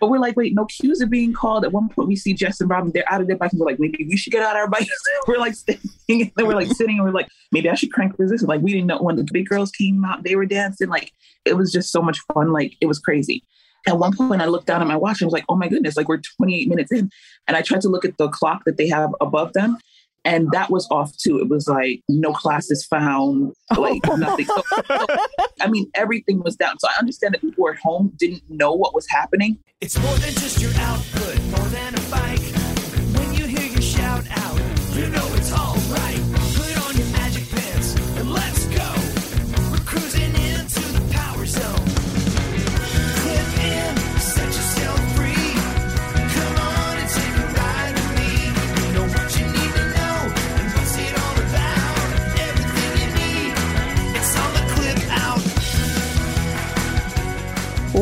But we're like, wait, no cues are being called. At one point, we see Jess and Robin, they're out of their bikes. And we're like, maybe we should get out of our bikes. we're like sitting, and then we're like sitting, and we're like, maybe I should crank resistance. Like, we didn't know when the big girls came out, they were dancing. Like, it was just so much fun. Like, it was crazy. At one point, I looked down at my watch and was like, oh my goodness, like we're 28 minutes in. And I tried to look at the clock that they have above them. And that was off too. It was like no classes found, like nothing. So, so, I mean, everything was down. So I understand that people at home didn't know what was happening. It's more than just your output, more than a bike.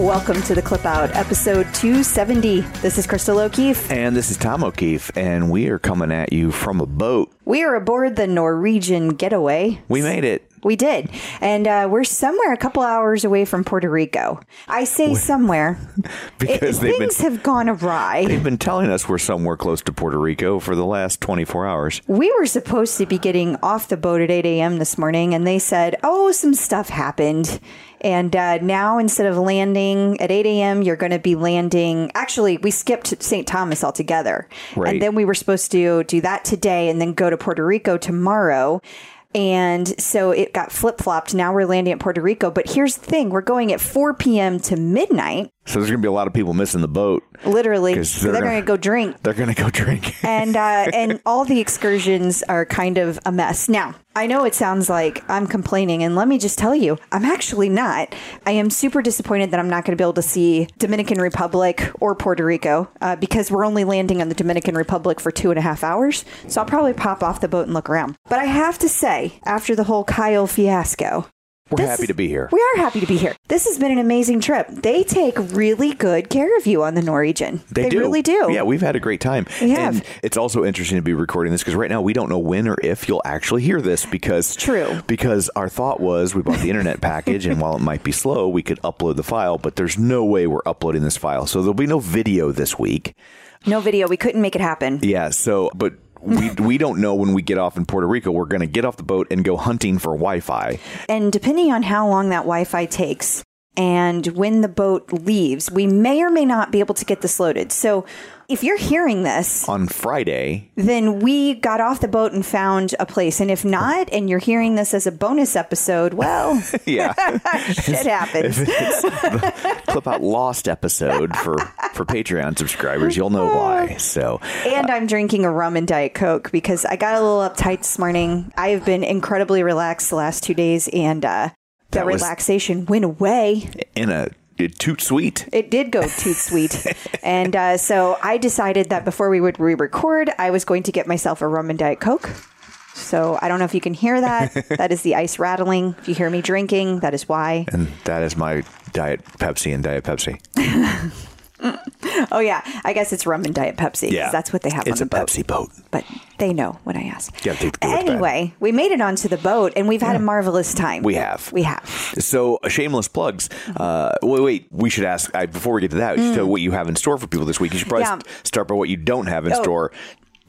Welcome to the Clip Out, episode 270. This is Crystal O'Keefe. And this is Tom O'Keefe, and we are coming at you from a boat. We are aboard the Norwegian Getaway. We made it. We did. And uh, we're somewhere a couple hours away from Puerto Rico. I say somewhere. Because It- they've been things have gone awry. they've been telling us we're somewhere close to Puerto Rico for the last 24 hours. We were supposed to be getting off the boat at 8 a.m. this morning, and they said, oh, some stuff happened. And uh, now, instead of landing at 8 a.m., you're going to be landing. Actually, we skipped St. Thomas altogether. Right. And then we were supposed to do that today and then go to Puerto Rico tomorrow. And so it got flip flopped. Now we're landing at Puerto Rico. But here's the thing we're going at 4 p.m. to midnight, So there's going to be a lot of people missing the boat. literally. they're they're gonna- going to go drink. They're going to go drink. and uh, and all the excursions are kind of a mess. Now, I know it sounds like I'm complaining, and let me just tell you, I'm actually not. I am super disappointed that I'm not going to be able to see Dominican Republic or Puerto Rico uh, because we're only landing on the Dominican Republic for two and a half hours. So I'll probably pop off the boat and look around. But I have to say, after the whole Kyle fiasco, We're this happy is- to be here. We are happy to be here. This has been an amazing trip. They take really good care of you on the Norwegian. They, do. really do. Yeah, we've had a great time. We have. And it's also interesting to be recording this because right now we don't know when or if you'll actually hear this because true. Because our thought was we bought the internet package and while it might be slow, we could upload the file, but there's no way we're uploading this file. So there'll be no video this week. No video. We couldn't make it happen. Yeah, so but we we don't know when we get off in Puerto Rico. We're going to get off the boat and go hunting for Wi-Fi. And depending on how long that Wi Fi takes and when the boat leaves, we may or may not be able to get this loaded. So if you're hearing this, On Friday, then we got off the boat and found a place. And if not, and you're hearing this as a bonus episode, well, yeah, shit happens. clip out lost episode for for Patreon subscribers. You'll know why. So And I'm drinking a rum and Diet Coke because I got a little uptight this morning. I have been incredibly relaxed the last two days, and uh, the That relaxation went away. in a, a toot sweet. It did go too sweet. and uh, so I decided that before we would re record, I was going to get myself a rum and Diet Coke. So I don't know if you can hear that. that is the ice rattling. If you hear me drinking, that is why. And that is my Diet Pepsi and Diet Pepsi. Oh yeah, I guess it's rum and diet Pepsi. Yeah. that's what they have It's on a the boat. Pepsi boat. But they know when I ask. Yeah, they with Anyway, we made it onto the boat, and we've had a marvelous time. We have. We have. So, uh, shameless plugs. Uh, wait, wait. We should ask I, before we get to that. Tell what you have in store for people this week. You should probably Mm. Yeah. start by what you don't have in Oh. store.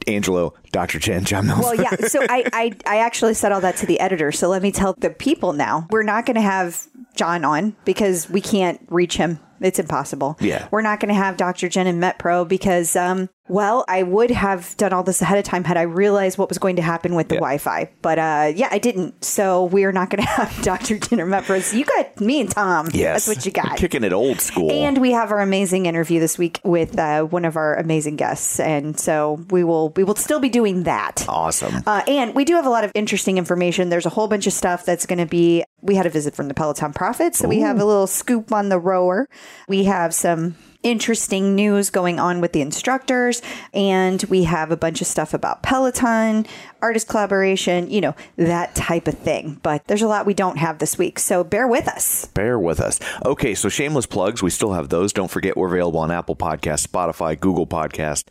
Angelo, Dr. Jen, John Mills. Well, yeah. So I, I, I actually said all that to the editor. So let me tell the people now. We're not going to have John on because we can't reach him. It's impossible. Yeah. We're not going to have Dr. Jen and MetPro because, um, well, I would have done all this ahead of time had I realized what was going to happen with the Yeah. Wi-Fi. But uh, yeah, I didn't. So we're not going to have Dr. Jen or MetPro. So you got me and Tom. yes. That's what you got. Kicking it old school. And we have our amazing interview this week with uh, one of our amazing guests, and so we will we will still be doing that. awesome. Uh, and we do have a lot of interesting information. There's a whole bunch of stuff that's going to be. We had a visit from the Peloton Prophets, so we have a little scoop on the rower. We have some interesting news going on with the instructors, and we have a bunch of stuff about Peloton, artist collaboration, you know, that type of thing. But there's a lot we don't have this week, so bear with us. Bear with us. Okay, so shameless plugs. We still have those. Don't forget we're available on Apple Podcast, Spotify, Google Podcast,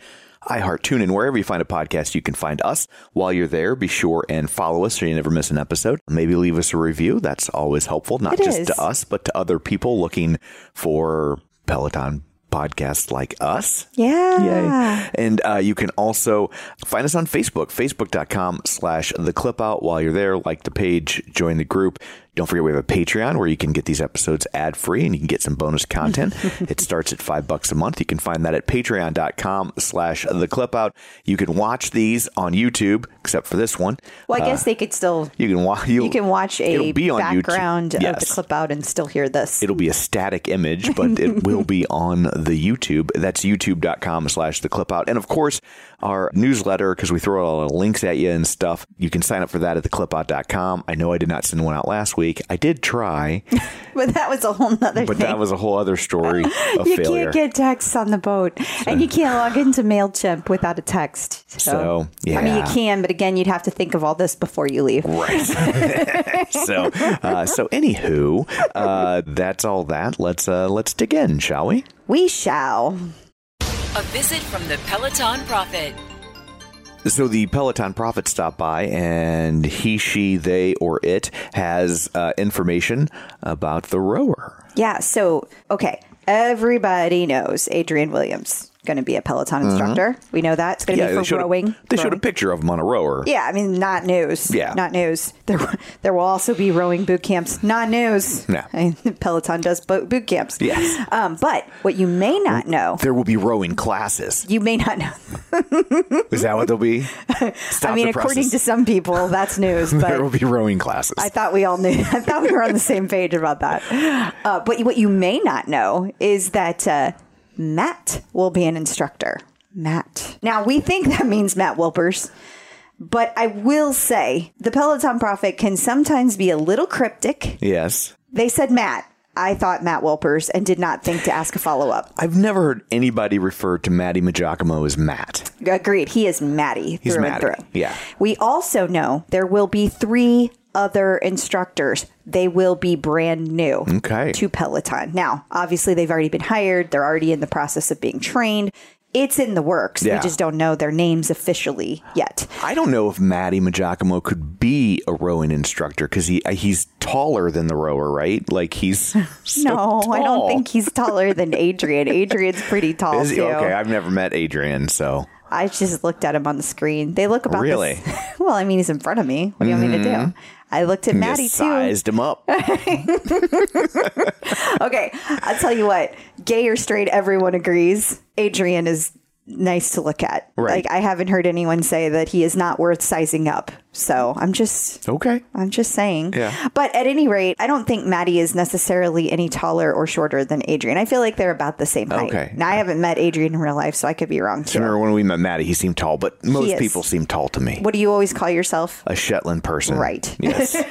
iHeart, TuneIn, wherever you find a podcast, you can find us. While you're there, be sure and follow us so you never miss an episode. Maybe leave us a review. That's always helpful, not It just is. to us, but to other people looking for Peloton podcasts like us. Yeah. Yay. And uh, you can also find us on Facebook, facebook.com slash the clip out. While you're there, like the page, join the group. Don't forget we have a Patreon where you can get these episodes ad free and you can get some bonus content. it starts at five bucks a month. You can find that at patreon.com slash the clip out. You can watch these on YouTube, except for this one. Well, I guess uh, they could still. You can watch. You can watch a be on YouTube. background of the clip out and still hear this. It'll be a static image, but it will be on the YouTube. That's youtube.com slash the clip out. And of course, our newsletter, because we throw a lot of links at you and stuff. You can sign up for that at theclipout.com. I know I did not send one out last week. I did try, but that was a whole nother but thing. that was a whole other story of you failure. can't get texts on the boat, and you can't log into Mailchimp without a text. So, So, I mean, you can, but again, you'd have to think of all this before you leave. Right. so, uh, so anywho, uh, that's all that. Let's uh, let's dig in, shall we? We shall. A visit from the Peloton Prophet. So the Peloton Prophet stopped by, and he, she, they, or it has uh, information about the rower. Yeah. So, okay, everybody knows Adrian Williams going to be a Peloton instructor. We know that it's going to Mm-hmm. Yeah, be they for showed, rowing. they showed a picture of him on a rower. Yeah, I mean, not news. Yeah. not news. There, there will also be rowing boot camps. Not news. Yeah. I mean, Peloton does boot camps. Yes. Um, but what you may not know, There will be rowing classes. you may not know. Is that what they'll be? I mean, according to some people, that's news. there will be rowing classes. I thought we all knew. I thought we were on the same page about that. Uh, but what you may not know is that uh, Matt will be an instructor. Matt. Now we think that means Matt Wilpers. But I will say the Peloton Prophet can sometimes be a little cryptic. yes. They said Matt. I thought Matt Wilpers and did not think to ask a follow up. I've never heard anybody refer to Matty Maggiacomo as Matt. Agreed. He is Maddie He's through Matty, and through. yeah. We also know there will be three other instructors. They will be brand new Okay. to Peloton. Now, obviously, they've already been hired. They're already in the process of being trained. It's in the works. Yeah. We just don't know their names officially yet. I don't know if Matty Maggiacomo could be a rowing instructor because he uh, he's taller than the rower, right? Like he's so No, I don't think he's taller than Adrian. Adrian's pretty tall Is he? too. Okay, I've never met Adrian, so I just looked at him on the screen. They look about Really? Mm-hmm. This. well, I mean, he's in front of me. What do you want me to do? I looked at Maddie just too. sized him up. Okay, I'll tell you what. Gay or straight, everyone agrees. Adrian is nice to look at. Right. Like I haven't heard anyone say that he is not worth sizing up. So I'm just okay. I'm just saying. Yeah. But at any rate, I don't think Maddie is necessarily any taller or shorter than Adrian. I feel like they're about the same height. Okay. Now I haven't met Adrian in real life, so I could be wrong too. remember when we met Maddie? he seemed tall, but most people seem tall to me. What do you always call yourself? A Shetland person. Right. Yes.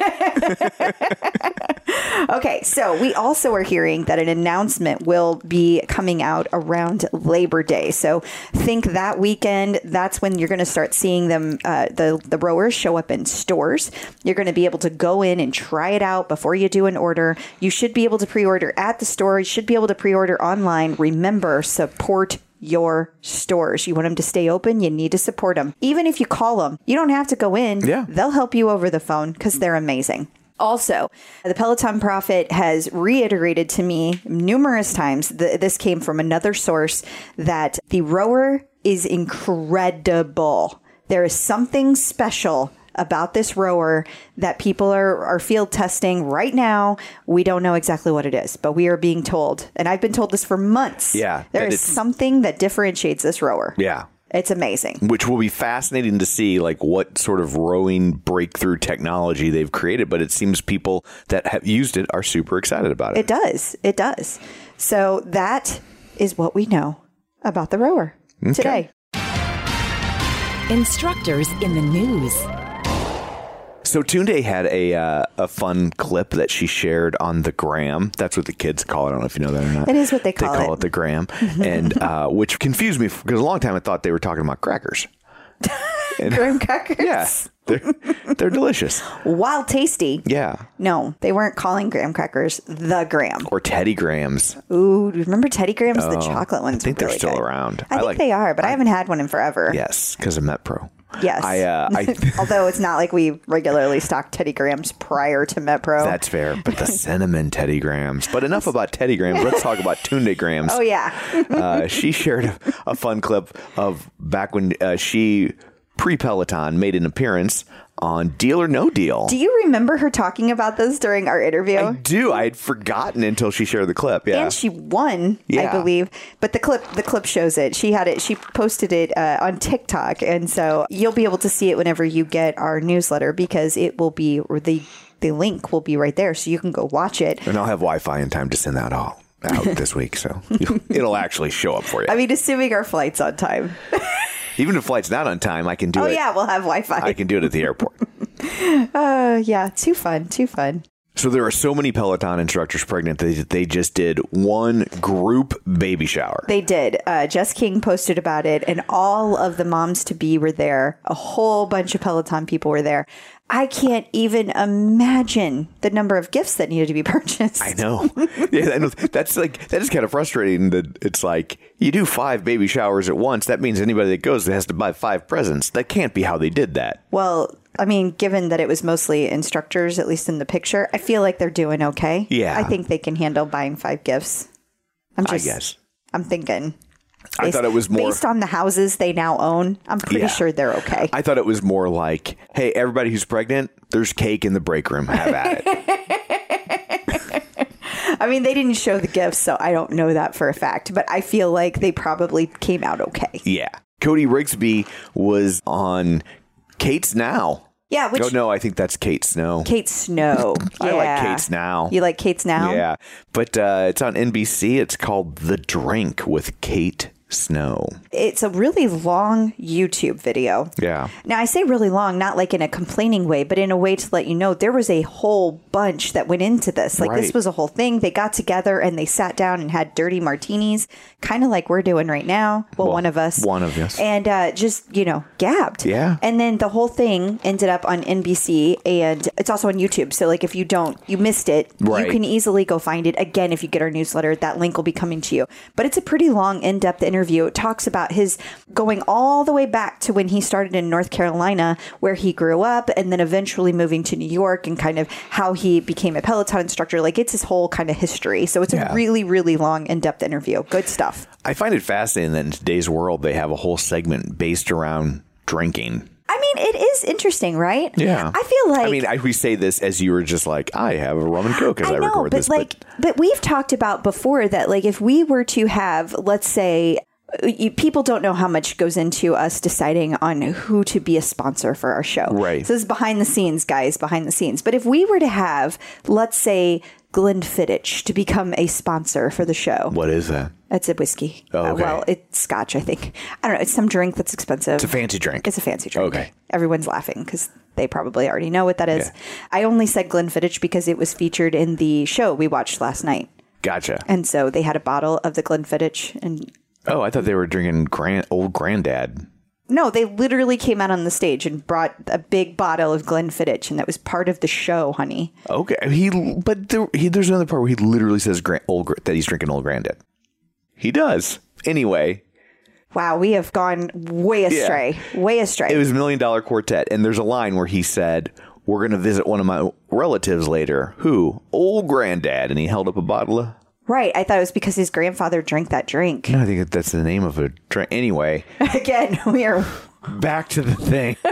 Okay, so we also are hearing that an announcement will be coming out around Labor Day. So think that weekend. That's when you're going to start seeing them. Uh, the the rowers show up in stores. You're going to be able to go in and try it out before you do an order. You should be able to pre-order at the store. You should be able to pre-order online. Remember, support your stores. You want them to stay open, you need to support them. Even if you call them, you don't have to go in. Yeah. They'll help you over the phone because they're amazing. Also, the Peloton Prophet has reiterated to me numerous times, th- this came from another source, that the rower is incredible. There is something special about this rower that people are, are field testing right now. We don't know exactly what it is, but we are being told, and I've been told this for months. Yeah, There that is it's- something that differentiates this rower. Yeah. It's amazing. Which will be fascinating to see, like what sort of rowing breakthrough technology they've created. But it seems people that have used it are super excited about it. It does. It does. So that is what we know about the rower today. Instructors in the news. So Tunde had a uh, a fun clip that she shared on the gram. That's what the kids call it. I don't know if you know that or not. It is what they call it. they call it. it the gram, and uh, which confused me because a long time I thought they were talking about crackers. And- Graham crackers. yeah, they're, they're delicious. While tasty. Yeah, No, they weren't calling graham crackers the graham. or Teddy Grahams. Ooh, remember Teddy Grahams? the chocolate ones. Oh, I think they're really still good. around. I, think they are, but I, haven't had one in forever. Yes, because of MetPro. Yes. I, uh, I Although it's not like we regularly stocked Teddy Grahams prior to MetPro. That's fair, but the cinnamon Teddy Grahams. But enough about Teddy Grahams. Let's talk about Tunde Grahams. oh yeah. uh, she shared a, a fun clip of back when uh, she pre Peloton made an appearance on Deal or No Deal. Do you remember her talking about this during our interview? I do. I had forgotten until she shared the clip. Yeah. and she won, I believe. But the clip, the clip shows it. She had it. She posted it uh, on TikTok, and so you'll be able to see it whenever you get our newsletter because it will be or the the link will be right there, so you can go watch it. and I'll have Wi Fi in time to send that all out this week. So it'll actually show up for you. I mean, assuming our flight's on time. Even if flight's not on time, I can do Oh it. Oh yeah, we'll have Wi-Fi. I can do it at the airport. Uh, yeah, too fun, too fun. So there are so many Peloton instructors pregnant that they just did one group baby shower. They did. Uh, Jess King posted about it, and all of the moms to be were there. A whole bunch of Peloton people were there. I can't even imagine the number of gifts that needed to be purchased. I know. yeah, I know. That's like that is kind of frustrating. That it's like you do five baby showers at once. That means anybody that goes has to buy five presents. That can't be how they did that. Well, I mean, given that it was mostly instructors, at least in the picture, I feel like they're doing okay. Yeah. I think they can handle buying five gifts. I'm I just, guess. I'm thinking. I thought it was more. based on the houses they now own. I'm pretty Yeah. sure they're okay. I thought it was more like, hey, everybody who's pregnant, there's cake in the break room. Have at it. I mean, they didn't show the gifts, so I don't know that for a fact, but I feel like they probably came out okay. yeah. Cody Rigsby was on Kate's Now. Yeah, which oh no, I think that's Kate Snow. Kate Snow. I like Kate's Now. You like Kate's Now? Yeah, but uh, it's on NBC. It's called The Drink with Kate Snow. It's a really long YouTube video. Yeah. Now, I say really long, not like in a complaining way, but in a way to let you know there was a whole bunch that went into this. Like, Right. this was a whole thing. They got together and they sat down and had dirty martinis, kind of like we're doing right now. Well, Well, one of us. one of us. And uh, just, you know, gabbed. Yeah. And then the whole thing ended up on NBC and it's also on YouTube. So, like, if you don't, you missed it, Right. you can easily go find it. Again, if you get our newsletter, that link will be coming to you. But it's a pretty long, in depth interview. It talks about his going all the way back to when he started in North Carolina, where he grew up, and then eventually moving to New York and kind of how he became a Peloton instructor. Like, it's his whole kind of history. So, it's Yeah. a really, really long, in depth interview. Good stuff. I find it fascinating that in today's world they have a whole segment based around drinking. I mean, it is interesting, right? Yeah. I feel like. I mean, I, we say this as you were just like, I have a rum and coke as I, I know, record but this, like, but, we've talked about before that, like, if we were to have, let's say, people don't know how much goes into us deciding on who to be a sponsor for our show. Right. So this is behind the scenes, guys, behind the scenes. But if we were to have, let's say, Glenfiddich to become a sponsor for the show, what is that? it's a whiskey. Oh, Uh, well, it's scotch, I think. I don't know. It's some drink that's expensive. It's a fancy drink. It's a fancy drink. Okay. Everyone's laughing because they probably already know what that is. Yeah. I only said Glenfiddich because it was featured in the show we watched last night. Gotcha. And so they had a bottle of the Glenfiddich. And Oh, I thought they were drinking grand, old granddad. no, they literally came out on the stage and brought a big bottle of Glenfiddich. And that was part of the show, honey. Okay, he but there, he, there's another part where he literally says grand, old that he's drinking old granddad. He does. Anyway, Wow, we have gone way astray. Way astray. It was Million Dollar Quartet, and there's a line where he said, "We're going to visit one of my relatives later." Who? Old granddad, and he held up a bottle of. Right. I thought it was because his grandfather drank that drink. I think that's the name of a drink. Anyway, Again, we are back to the thing.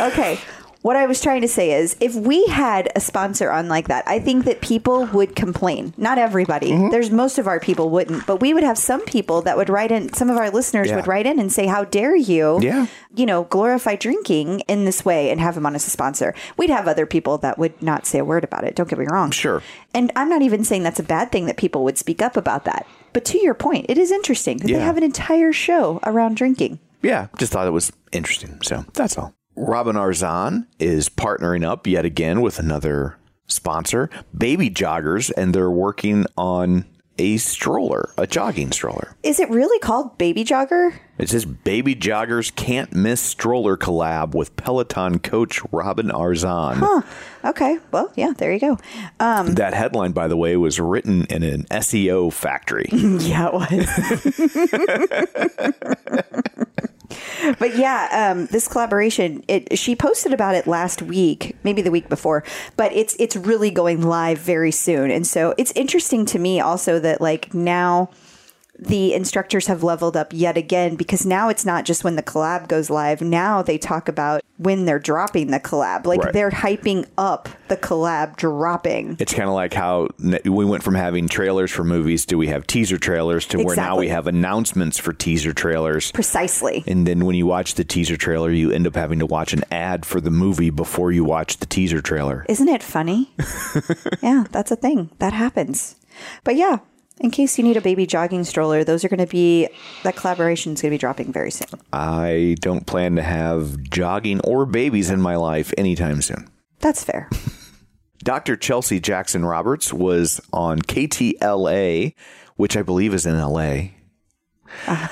Okay. What I was trying to say is if we had a sponsor on like that, I think that people would complain. Not everybody. Mm-hmm. There's most of our people wouldn't, but we would have some people that would write in, some of our listeners Yeah. would write in and say, How dare you, Yeah. you know, glorify drinking in this way and have him on as a sponsor. We'd have other people that would not say a word about it. Don't get me wrong. Sure. And I'm not even saying that's a bad thing that people would speak up about that. But to your point, it is interesting that Yeah. they have an entire show around drinking. Yeah, just thought it was interesting. So that's all. Robin Arzon is partnering up yet again with another sponsor, Baby Joggers, and they're working on a stroller, a jogging stroller. Is it really called Baby Jogger? It says Baby Joggers can't miss stroller collab with Peloton coach Robin Arzon. Okay. Well, yeah, there you go. Um, that headline, by the way, was written in an SEO factory. Yeah, it was. but yeah, um, this collaboration, it she posted about it last week, maybe the week before, but it's it's really going live very soon. And so it's interesting to me also that like now the instructors have leveled up yet again because now it's not just when the collab goes live. Now they talk about when they're dropping the collab. Like Right. they're hyping up the collab dropping. It's kind of like how we went from having trailers for movies to we have teaser trailers to where now we have announcements for teaser trailers. Precisely. And then when you watch the teaser trailer, you end up having to watch an ad for the movie before you watch the teaser trailer. Isn't it funny? yeah, that's a thing. That happens. But yeah, in case you need a baby jogging stroller, those are going to be, that collaboration is going to be dropping very soon. I don't plan to have jogging or babies in my life anytime soon. That's fair. Dr. Chelsea Jackson Roberts was on KTLA, which I believe is in LA.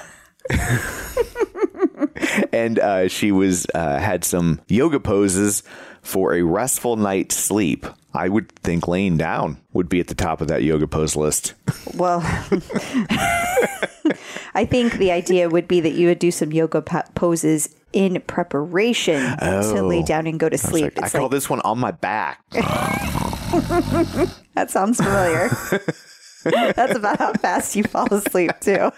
and uh, she was uh, had some yoga poses for a restful night's sleep. I would think laying down would be at the top of that yoga pose list. Well, I think the idea would be that you would do some yoga po- poses in preparation to lay oh. down and go to sleep. I It's call like, this one on my back. that sounds familiar. That's about how fast you fall asleep, too.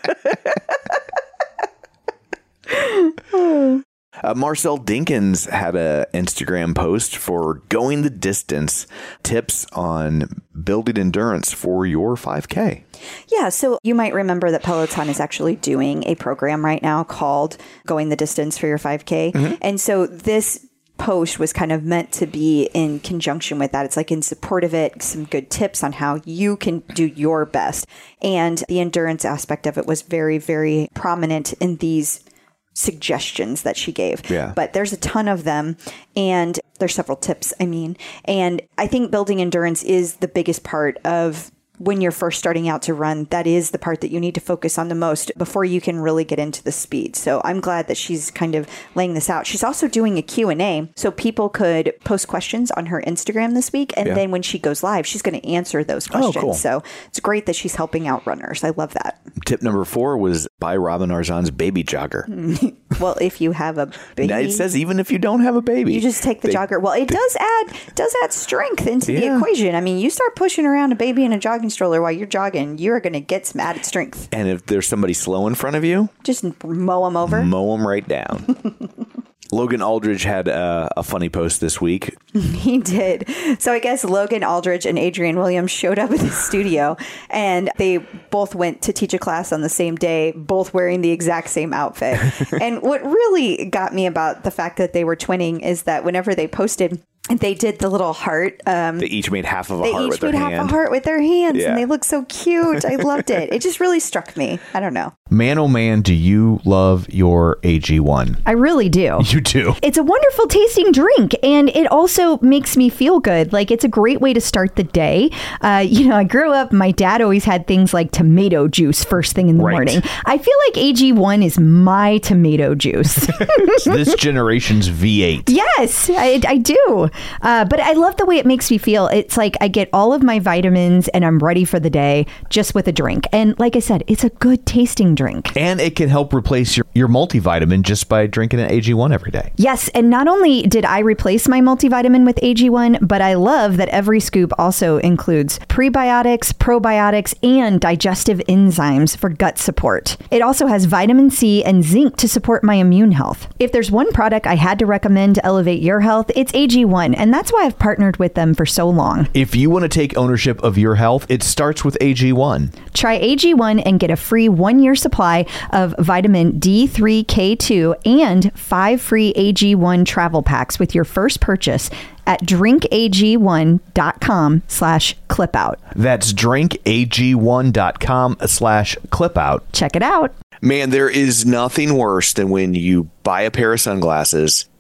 Uh, Marcel Dinkins had an Instagram post for going the distance, tips on building endurance for your 5K. Yeah, so you might remember that Peloton is actually doing a program right now called Going the Distance for Your 5K. And so this post was kind of meant to be in conjunction with that. It's like in support of it, some good tips on how you can do your best. And the endurance aspect of it was very, very prominent in these suggestions that she gave. Yeah. But there's a ton of them and there's several tips, I mean. And I think building endurance is the biggest part of when you're first starting out to run, that is the part that you need to focus on the most before you can really get into the speed. So I'm glad that she's kind of laying this out. She's also doing a Q&A so people could post questions on her Instagram this week and Yeah. then when she goes live, she's going to answer those Oh, questions. cool. So it's great that she's helping out runners. I love that. Tip number four was buy Robin Arzon's baby jogger. Well, if you have a baby it says even if you don't have a baby, You just take the They- jogger. Well, it does add does add strength into the equation. I mean, you start pushing around a baby in a jogging stroller while you're jogging, you're going to get some added strength. And if there's somebody slow in front of you, Just mow them over. mow them right down. Logan Aldridge had uh, a funny post this week. He did. So I guess Logan Aldridge and Adrian Williams showed up at the studio and they both went to teach a class on the same day, both wearing the exact same outfit. and what really got me about the fact that they were twinning is that whenever they posted, they did the little heart. Um, They each made half of a they heart each with their half hand. a heart with their hands Yeah. and they look so cute. I loved it. It just really struck me. I don't know. Man, oh man, do you love your AG1? I really do. You do. It's a wonderful tasting drink, and it also makes me feel good. Like it's a great way to start the day. Uh, you know, I grew up. My dad always had things like tomato juice first thing in the Right. morning. I feel like AG1 is my tomato juice. this generation's V8. yes, I, I do. Uh, but I love the way it makes me feel. It's like I get all of my vitamins and I'm ready for the day just with a drink. And like I said, it's a good tasting drink. And it can help replace your, your multivitamin just by drinking an AG1 every day. Yes, and not only did I replace my multivitamin with AG1, but I love that every scoop also includes prebiotics, probiotics, and digestive enzymes for gut support. It also has vitamin C and zinc to support my immune health. If there's one product I had to recommend to elevate your health, it's AG1, and that's why I've partnered with them for so long. If you want to take ownership of your health, it starts with AG1. Try AG1 and get a free one year supply of vitamin D3K2 and five free AG1 travel packs with your first purchase at drinkag1.com slash clipout. That's drinkag1.com slash clipout. Check it out. Man, there is nothing worse than when you buy a pair of sunglasses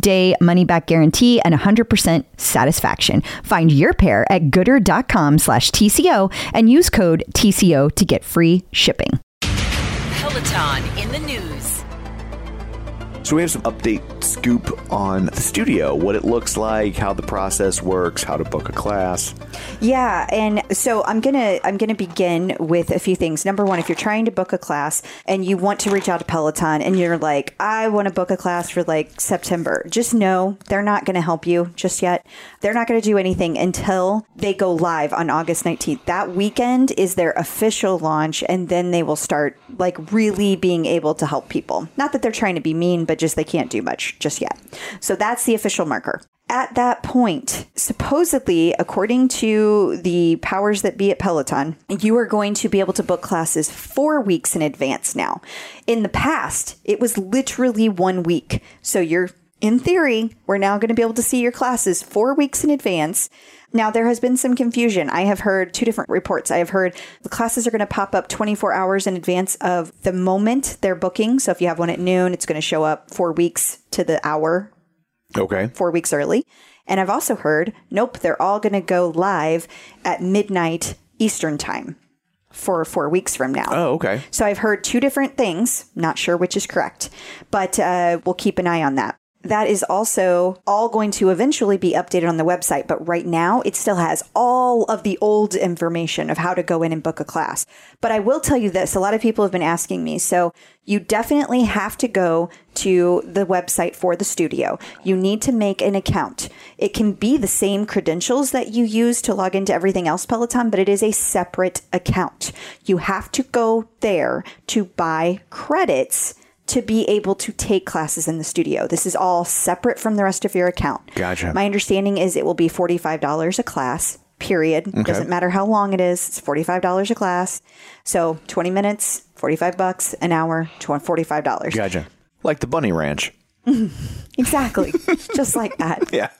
day money back guarantee and 100% satisfaction. Find your pair at goodr.com slash TCO and use code TCO to get free shipping. Peloton in the news. So we have some update scoop on the studio, what it looks like, how the process works, how to book a class. Yeah, and so I'm gonna I'm gonna begin with a few things. Number one, if you're trying to book a class and you want to reach out to Peloton and you're like, I want to book a class for like September, just know they're not gonna help you just yet. They're not gonna do anything until they go live on August 19th. That weekend is their official launch, and then they will start like really being able to help people. Not that they're trying to be mean, but just they can't do much just yet. So that's the official marker. At that point, supposedly, according to the powers that be at Peloton, you are going to be able to book classes four weeks in advance now. In the past, it was literally one week. So you're, in theory, we're now going to be able to see your classes four weeks in advance. Now, there has been some confusion. I have heard two different reports. I have heard the classes are going to pop up 24 hours in advance of the moment they're booking. So if you have one at noon, it's going to show up four weeks to the hour Okay. four weeks early. And I've also heard, nope, they're all going to go live at midnight Eastern time for four weeks from now. Oh, okay. So I've heard two different things, not sure which is correct, but uh, we'll keep an eye on that. That is also all going to eventually be updated on the website, but right now it still has all of the old information of how to go in and book a class. But I will tell you this a lot of people have been asking me. So you definitely have to go to the website for the studio. You need to make an account. It can be the same credentials that you use to log into everything else Peloton, but it is a separate account. You have to go there to buy credits to be able to take classes in the studio. This is all separate from the rest of your account. Gotcha. My understanding is it will be $45 a class, period. Doesn't matter how long it is, it's $45 a class. So 20 minutes, 45 bucks an hour, tw- $45. Gotcha. Like the Bunny Ranch. Exactly. Just like that. Yeah.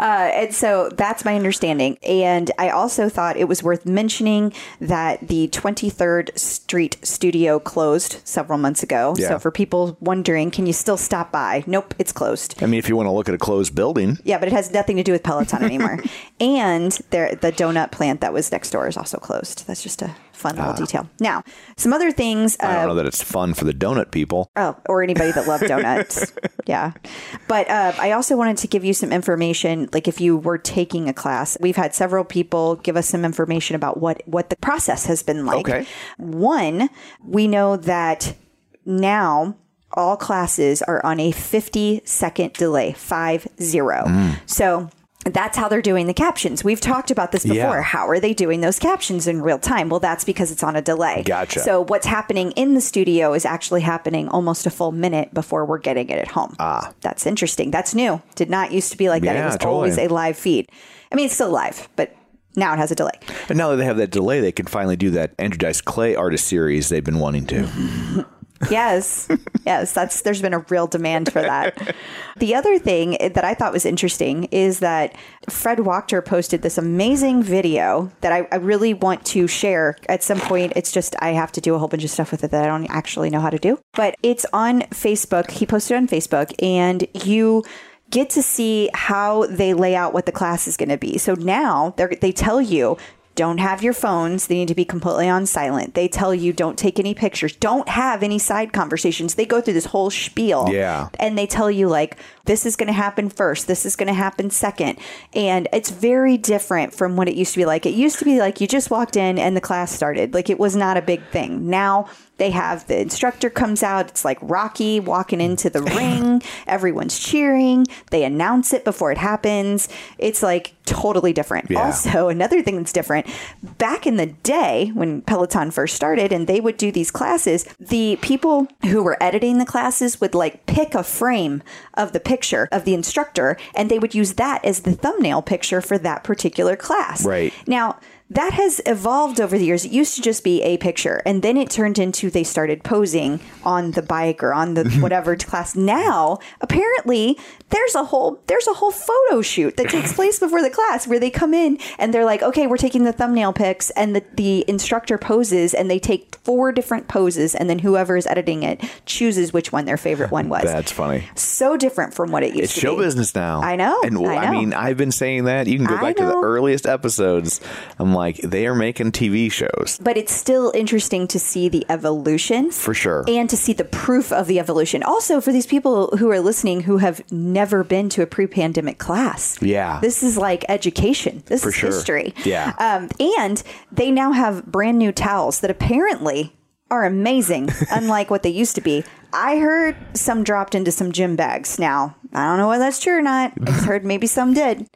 Uh, and so that's my understanding. And I also thought it was worth mentioning that the 23rd Street studio closed several months ago. Yeah. So for people wondering, can you still stop by? Nope, it's closed. I mean, if you want to look at a closed building, Yeah, but it has nothing to do with Peloton anymore. and there, the donut plant that was next door is also closed. That's just a fun little detail. Now, some other things. I don't uh, know that it's fun for the donut people. Oh, or anybody that loved donuts. yeah. But uh, I also wanted to give you some information. Like if you were taking a class, we've had several people give us some information about what, what the process has been like. Okay. One, we know that now all classes are on a 50 second delay, five zero. So that's how they're doing the captions. We've talked about this before. Yeah. How are they doing those captions in real time? Well, that's because it's on a delay. Gotcha. So what's happening in the studio is actually happening almost a full minute before we're getting it at home. Ah. That's interesting. That's new. Did not used to be like that. It was totally. always a live feed. I mean, it's still live, but now it has a delay. And now that they have that delay, they can finally do that Andrew Dice Clay artist series they've been wanting to. Yes. yes, that's there's been a real demand for that. the other thing that I thought was interesting is that Fred Wachter posted this amazing video that I, I really want to share at some point. It's just I have to do a whole bunch of stuff with it that I don't actually know how to do. But it's on Facebook. He posted on Facebook and you get to see how they lay out what the class is going to be. So now they tell you don't have your phones. They need to be completely on silent. They tell you don't take any pictures. Don't have any side conversations. They go through this whole spiel. Yeah. And they tell you like this is going to happen first. This is going to happen second. And it's very different from what it used to be like. It used to be like you just walked in and the class started. Like it was not a big thing. Now they have the instructor comes out. It's like Rocky walking into the ring. Everyone's cheering. They announce it before it happens. It's like totally different. Yeah. Also, another thing that's different back in the day when Peloton first started and they would do these classes, the people who were editing the classes would like pick a frame of the picture of the instructor and they would use that as the thumbnail picture for that particular class. Right. Now, that has evolved over the years. It used to just be a picture, and then it turned into they started posing on the bike or on the whatever class. Now, apparently, there's a whole there's a whole photo shoot that takes place before the class where they come in and they're like, okay, we're taking the thumbnail pics, and the, the instructor poses, and they take four different poses, and then whoever is editing it chooses which one their favorite one was. That's funny. so different from what it used It's to be. It's show business now. I know, And I I, know. mean, I've been saying that. You can go back to the earliest episodes. I'm like, they are making TV shows. But it's still interesting to see the evolution. For sure. And to see the proof of the evolution. Also, for these people who are listening who have never been to a pre pandemic class. Yeah. This is like education. This For is sure. history. Yeah. Um, and they now have brand new towels that apparently are amazing, unlike what they used to be. I heard some dropped into some gym bags. Now, I don't know whether that's true or not. I heard maybe some did.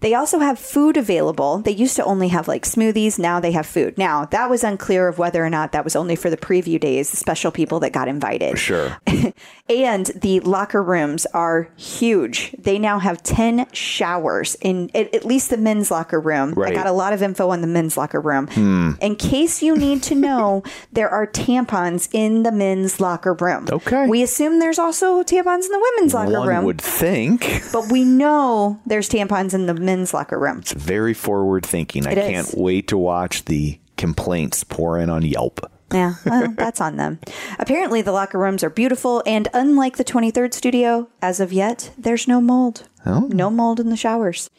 They also have food available. They used to only have like smoothies. Now they have food. Now, that was unclear of whether or not that was only for the preview days, the special people that got invited. Sure. And the locker rooms are huge. They now have 10 showers in at, at least the men's locker room. I got a lot of info on the men's locker room. Hmm. In case you need to know, there are tampons in the men's locker room. Okay. We assume there's also tampons in the women's locker One room. would think. but we know there's tampons in the men's locker room. It's very forward thinking. I It is. can't wait to watch the complaints pour in on Yelp. Yeah, well, that's on them. Apparently, the locker rooms are beautiful, and unlike the 23rd studio, as of yet, there's no mold. Oh. No mold in the showers.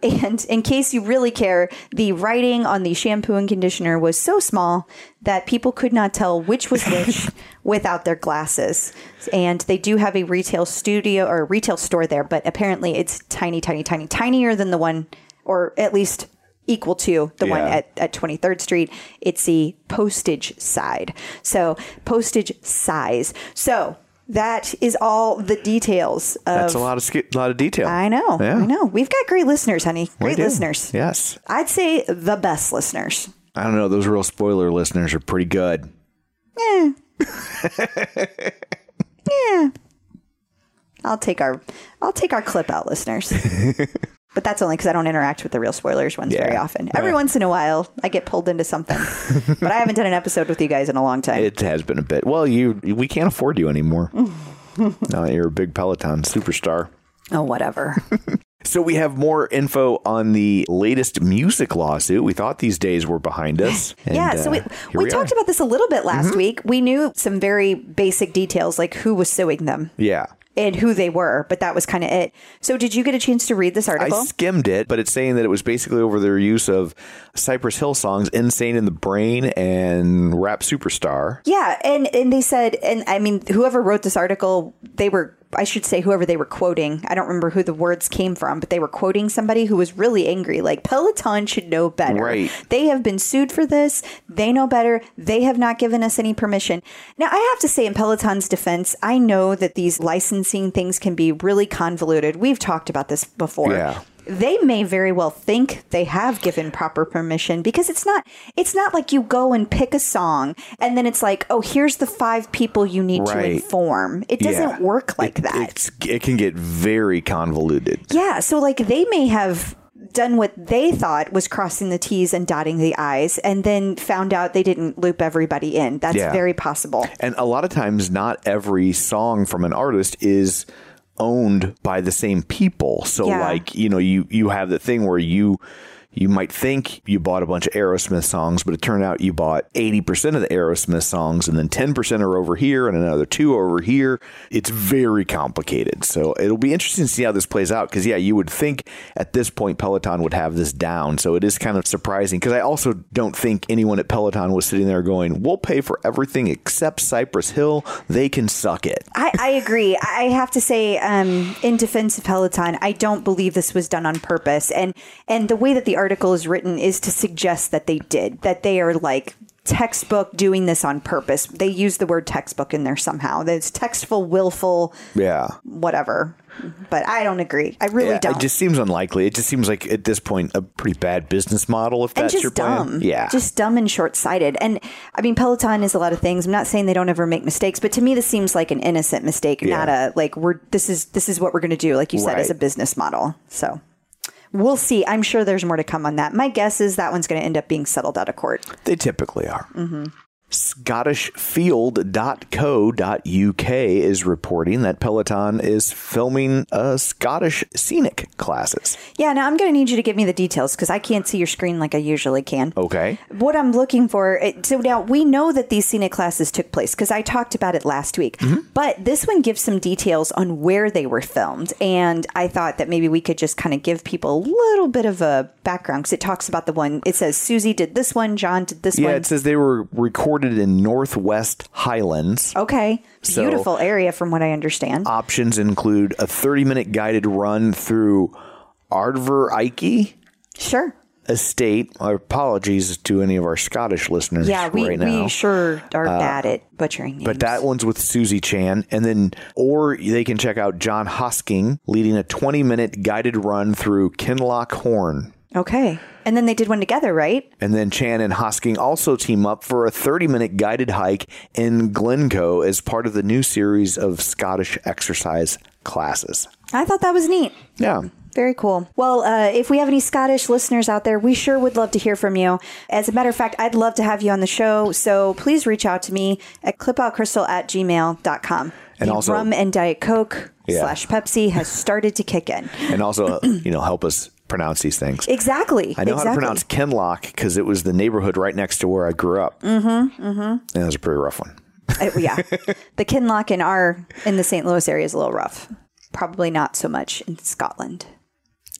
And in case you really care, the writing on the shampoo and conditioner was so small that people could not tell which was which without their glasses. And they do have a retail studio or retail store there, but apparently it's tiny, tiny, tiny, tinier than the one, or at least equal to the one at, at 23rd Street. It's the postage side. So, postage size. So, that is all the details of. That's a lot of sk- lot of detail. I know. Yeah. I know. We've got great listeners, honey. Great do. listeners. Yes. I'd say the best listeners. I don't know. Those real spoiler listeners are pretty good. Yeah. yeah. I'll take our I'll take our clip out listeners. but that's only because I don't interact with the real spoilers ones very Yeah. often. Every once in a while, I get pulled into something, but I haven't done an episode with you guys in a long time. It has been a bit. Well, you we can't afford you anymore. now you're a big Peloton superstar. oh, whatever. So we have more info on the latest music lawsuit. We thought these days were behind us. and, yeah, so we, uh, we, are. talked about this a little bit last Mm-hmm. week. We knew some very basic details, like who was suing them Yeah. And who they were, but that was kind of it. So, did you get a chance to read this article? I skimmed it, but it's saying that it was basically over their use of Cypress Hill songs, Insane in the Brain and Rap Superstar. Yeah, and and they said, and I mean, whoever wrote this article, they were, I should say, whoever they were quoting. I don't remember who the words came from, but they were quoting somebody who was really angry. Like Peloton should know better. Right. They have been sued for this. They know better. They have not given us any permission. Now, I have to say, in Peloton's defense, I know that these licensing things can be really convoluted. We've talked about this before. Yeah. They may very well think they have given proper permission because it's not it's not like you go and pick a song and then it's like, "Oh, here's the five people you need to inform." It doesn't Yeah. work like It- that. It's, it can get very convoluted. Yeah, so like they may have done what they thought was crossing the T's and dotting the I's and then found out they didn't loop everybody in. That's Yeah. very possible. And a lot of times, not every song from an artist is owned by the same people. So, Yeah. like you know, you you have the thing where you you might think you bought a bunch of Aerosmith songs, but it turned out you bought eighty percent of the Aerosmith songs, and then ten percent are over here, and another two over here. It's very complicated. So it'll be interesting to see how this plays out. Because yeah, you would think at this point Peloton would have this down. So it is kind of surprising. Because I also don't think anyone at Peloton was sitting there going, "We'll pay for everything except Cypress Hill. They can suck it." I, I agree. I have to say, um, in defense of Peloton, I don't believe this was done on purpose. And and the way that the article is written is to suggest that they did, that they are like textbook doing this on purpose. They use the word textbook in there somehow. That it's textful, willful, Yeah. whatever. But I don't agree. I really Yeah, don't. it just seems unlikely. It just seems like at this point a pretty bad business model if and that's just your plan. dumb. Yeah. Just dumb and short sighted. And I mean, Peloton is a lot of things. I'm not saying they don't ever make mistakes, but to me, this seems like an innocent mistake, Yeah. not a like we're this is this is what we're going to do, like you said, as a business model. So we'll see. I'm sure there's more to come on that. My guess is that one's going to end up being settled out of court. They typically are. Mm-hmm. ScottishField.co.uk is reporting that Peloton is filming a Scottish scenic classes. Yeah. Now I'm going to need you to give me the details because I can't see your screen like I usually can. Okay. What I'm looking for, it, so now we know that these scenic classes took place because I talked about it last week. Mm-hmm. But this one gives some details on where they were filmed, and I thought that maybe we could just kind of give people a little bit of a background because it talks about the one. It says Susie did this one, John did this Yeah, one. Yeah, it says they were recorded in Northwest Highlands. okay, So- beautiful area from what I understand. Options include a 30 minute guided run through Ardverikie sure. Estate. Our apologies to any of our Scottish listeners Yeah, we, right now. we sure are uh, bad at butchering names. But that one's with Susie Chan. And then, or they can check out John Hosking leading a 20 minute guided run through Kinloch Hourn. Okay. And then they did one together, right? And then Chan and Hosking also team up for a 30 minute guided hike in Glencoe as part of the new series of Scottish exercise classes. I thought that was neat. Yeah. Very cool. Well, uh, if we have any Scottish listeners out there, we sure would love to hear from you. As a matter of fact, I'd love to have you on the show. So please reach out to me at clipoutcrystal at gmail.com. And the also- rum and Diet Coke Yeah. slash Pepsi has started to kick in. And also, you know, help us pronounce these things. Exactly. I know exactly. how to pronounce Kinloch because it was the neighborhood right next to where I grew up. Mm-hmm. Mm-hmm. And it was a pretty rough one. Uh, yeah. the Kinloch in our in the St. Louis area is a little rough. Probably not so much in Scotland.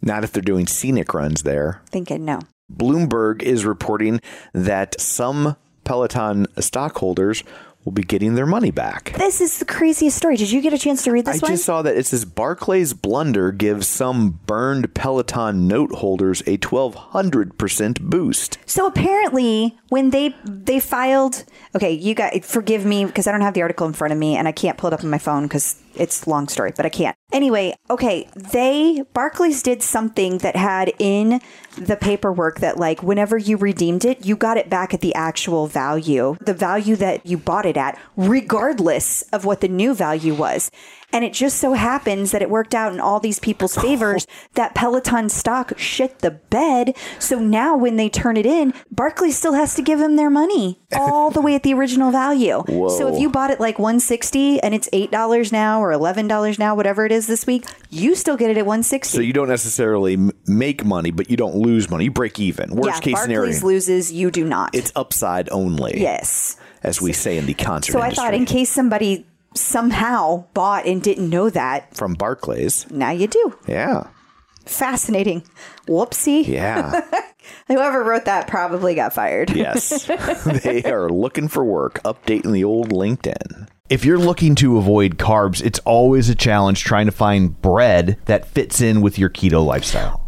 Not if they're doing scenic runs there. Thinking no. Bloomberg is reporting that some Peloton stockholders will be getting their money back. This is the craziest story. Did you get a chance to read this one? I one? just saw that it says Barclays blunder gives some burned Peloton note holders a 1200% boost. So apparently, when they they filed, okay, you guys forgive me because I don't have the article in front of me and I can't pull it up on my phone because it's long story, but I can't. Anyway, okay, they Barclays did something that had in the paperwork that like whenever you redeemed it, you got it back at the actual value, the value that you bought it at, regardless of what the new value was. And it just so happens that it worked out in all these people's oh. favors that Peloton stock shit the bed. So now when they turn it in, Barclays still has to give them their money all the way at the original value. So if you bought it like 160 and it's $8 now or $11 now, whatever it is this week, you still get it at 160. So you don't necessarily make money, but you don't lose money. You break even. Worst yeah, case Barclays scenario. loses, you do not. it's upside only. yes. As we say in the concert So I thought in case somebody somehow bought and didn't know that, From Barclays. now you do. Yeah. Fascinating. Whoopsie. Yeah. Whoever wrote that probably got fired. yes. they are looking for work, updating the old LinkedIn. If you're looking to avoid carbs, it's always a challenge trying to find bread that fits in with your keto lifestyle.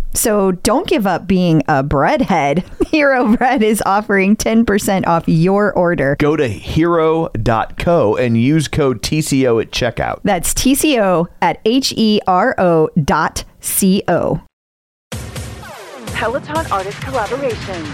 So don't give up being a breadhead. Hero Bread is offering 10% off your order. Go to hero.co and use code TCO at checkout. That's TCO at H E R O dot C O. Peloton artist collaboration.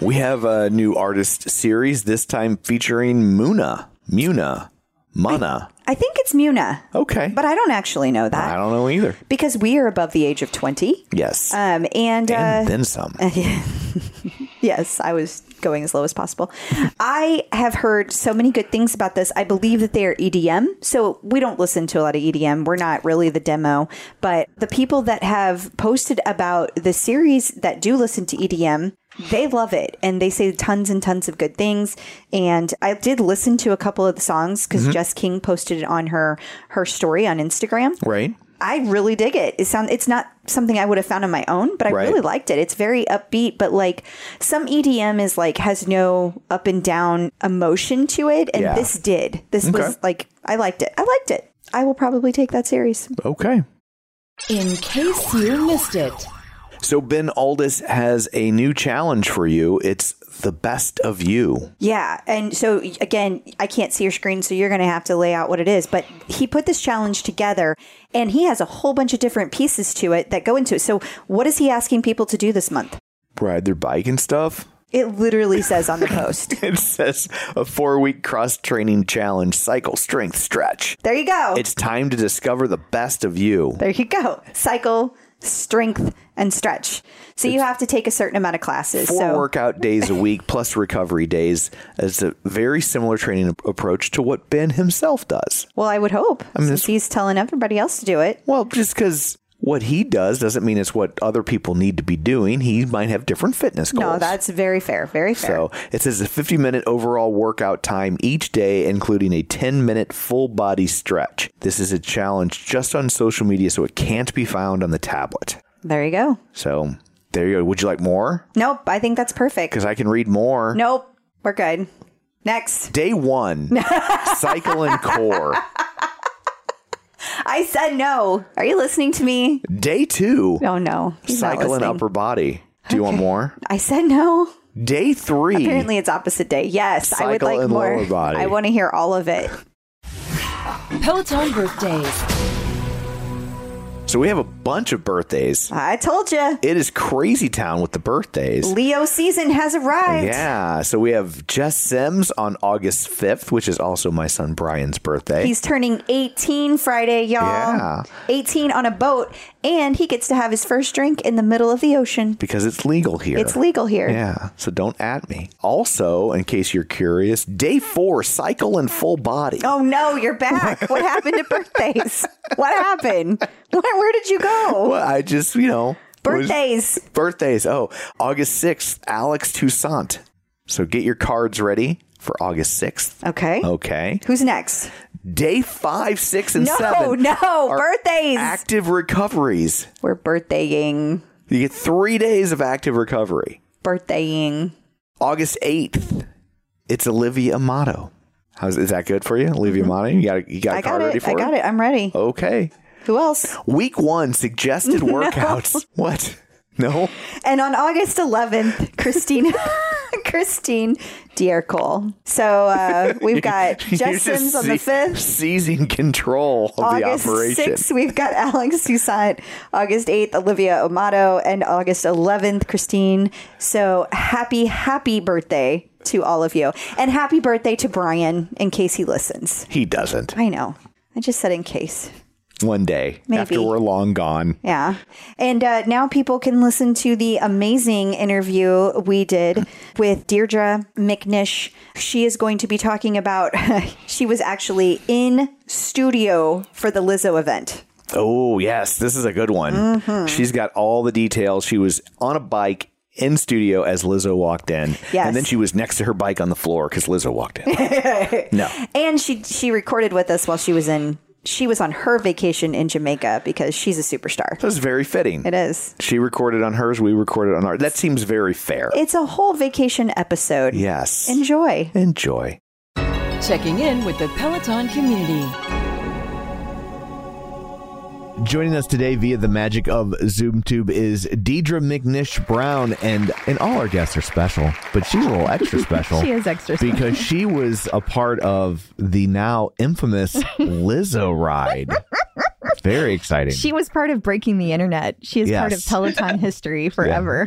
We have a new artist series, this time featuring Muna. Muna. Mana. I think it's Muna, Okay. but I don't actually know that. I don't know either. because we are above the age of 20. Yes. Um, and, uh, and then some. Yes, I was going as low as possible. I have heard so many good things about this. I believe that they are EDM. So we don't listen to a lot of EDM. We're not really the demo. But the people that have posted about the series that do listen to EDM, they love it and they say tons and tons of good things. And I did listen to a couple of the songs because mm-hmm. Jess King posted it on her her story on Instagram. right? I really dig it. It sound it's not something I would have found on my own, but I Right. really liked it. It's very upbeat, but like some EDM is like has no up and down emotion to it, and Yeah. this did. This was like I liked it. I liked it. I will probably take that series. Okay. In case you missed it. So Ben Alldis has a new challenge for you. It's the best of you. Yeah, and so again, I can't see your screen, so you're going to have to lay out what it is. But he put this challenge together, and he has a whole bunch of different pieces to it that go into it. So, what is he asking people to do this month? Ride their bike and stuff. It literally says on the post. It says a four week cross training challenge, cycle, strength, stretch. There you go. It's time to discover the best of you. There you go. Cycle, strength, and stretch. So you have to take a certain amount of classes. Four so workout days a week plus recovery days. It's a very similar training approach to what Ben himself does. well, I would hope I mean, since he's telling everybody else to do it. Well, just because what he does doesn't mean it's what other people need to be doing. He might have different fitness goals. No, that's very fair. Very fair. So it says a 50 minute overall workout time each day, including a 10 minute full body stretch. This is a challenge just on social media, so it can't be found on the tablet. there you go. So there you go. Would you like more? Nope, I think that's perfect. Because I can read more. Nope, we're good. Next. Day one, cycle and core. I said no. Are you listening to me? Day two, Oh no. He's cycle and upper body. Do you want more? I said no. Day three, Apparently it's opposite day. Yes, I would Cycle like and more. lower body. I want to hear all of it. Peloton birthdays. So we have a bunch of birthdays. I told you. It is crazy town with the birthdays. Leo season has arrived. Yeah, so we have Jess Sims on August 5th, which is also my son Brian's birthday. He's turning 18 Friday, y'all. Yeah. 18 on a boat, and he gets to have his first drink in the middle of the ocean. because it's legal here. It's legal here. Yeah, so don't at me. Also, in case you're curious, day four, cycle and full body. Oh no, you're back. what happened to birthdays? What happened? Where, where did you go? Well, I just, you know. was- Birthdays. Birthdays. Oh, August 6th, Alex Toussaint. So get your cards ready for August 6th. Okay. Okay. Who's next? Day five, six, and No, seven. no, are birthdays. Active recoveries. We're birthdaying. You get three days of active recovery. Birthdaying. August 8th, it's Olivia Amato. How's is that good for you, Olivia Amato? You got you got a Mm-hmm. I card got ready it. I got it. I'm ready. Okay. Who else? Week one suggested workouts. What? No. And on August 11th, Christine, Christine D'Ercole. So uh, we've got Jess Sims on the 5th. seizing control of August the operation. 6th, we've got Alex Toussaint. August 8th, Olivia Amato. And August 11th, Christine. So happy, happy birthday to all of you. And happy birthday to Brian in case he listens. He doesn't. I know. I just said in case. One day Maybe. after we're long gone. Yeah. And uh, now people can listen to the amazing interview we did with Deidra McNish. She is going to be talking about, she was actually in studio for the Lizzo event. Oh, yes. This is a good one. Mm-hmm. She's got all the details. She was on a bike in studio as Lizzo walked in. Yes. And then she was next to her bike on the floor because Lizzo walked in. no. And she she recorded with us while she was in she was on her vacation in Jamaica because she's a superstar. That's very fitting. It is. She recorded on hers. We recorded on ours. That seems very fair. It's a whole vacation episode. yes. Enjoy. Enjoy. Checking in with the Peloton community. Joining us today via the magic of ZoomTube is Deidra McNish Brown, and and all our guests are special, but she's a little extra special. She is extra special. because she was a part of the now infamous Lizzo ride. Very exciting. She was part of breaking the internet. She is part of Peloton history forever.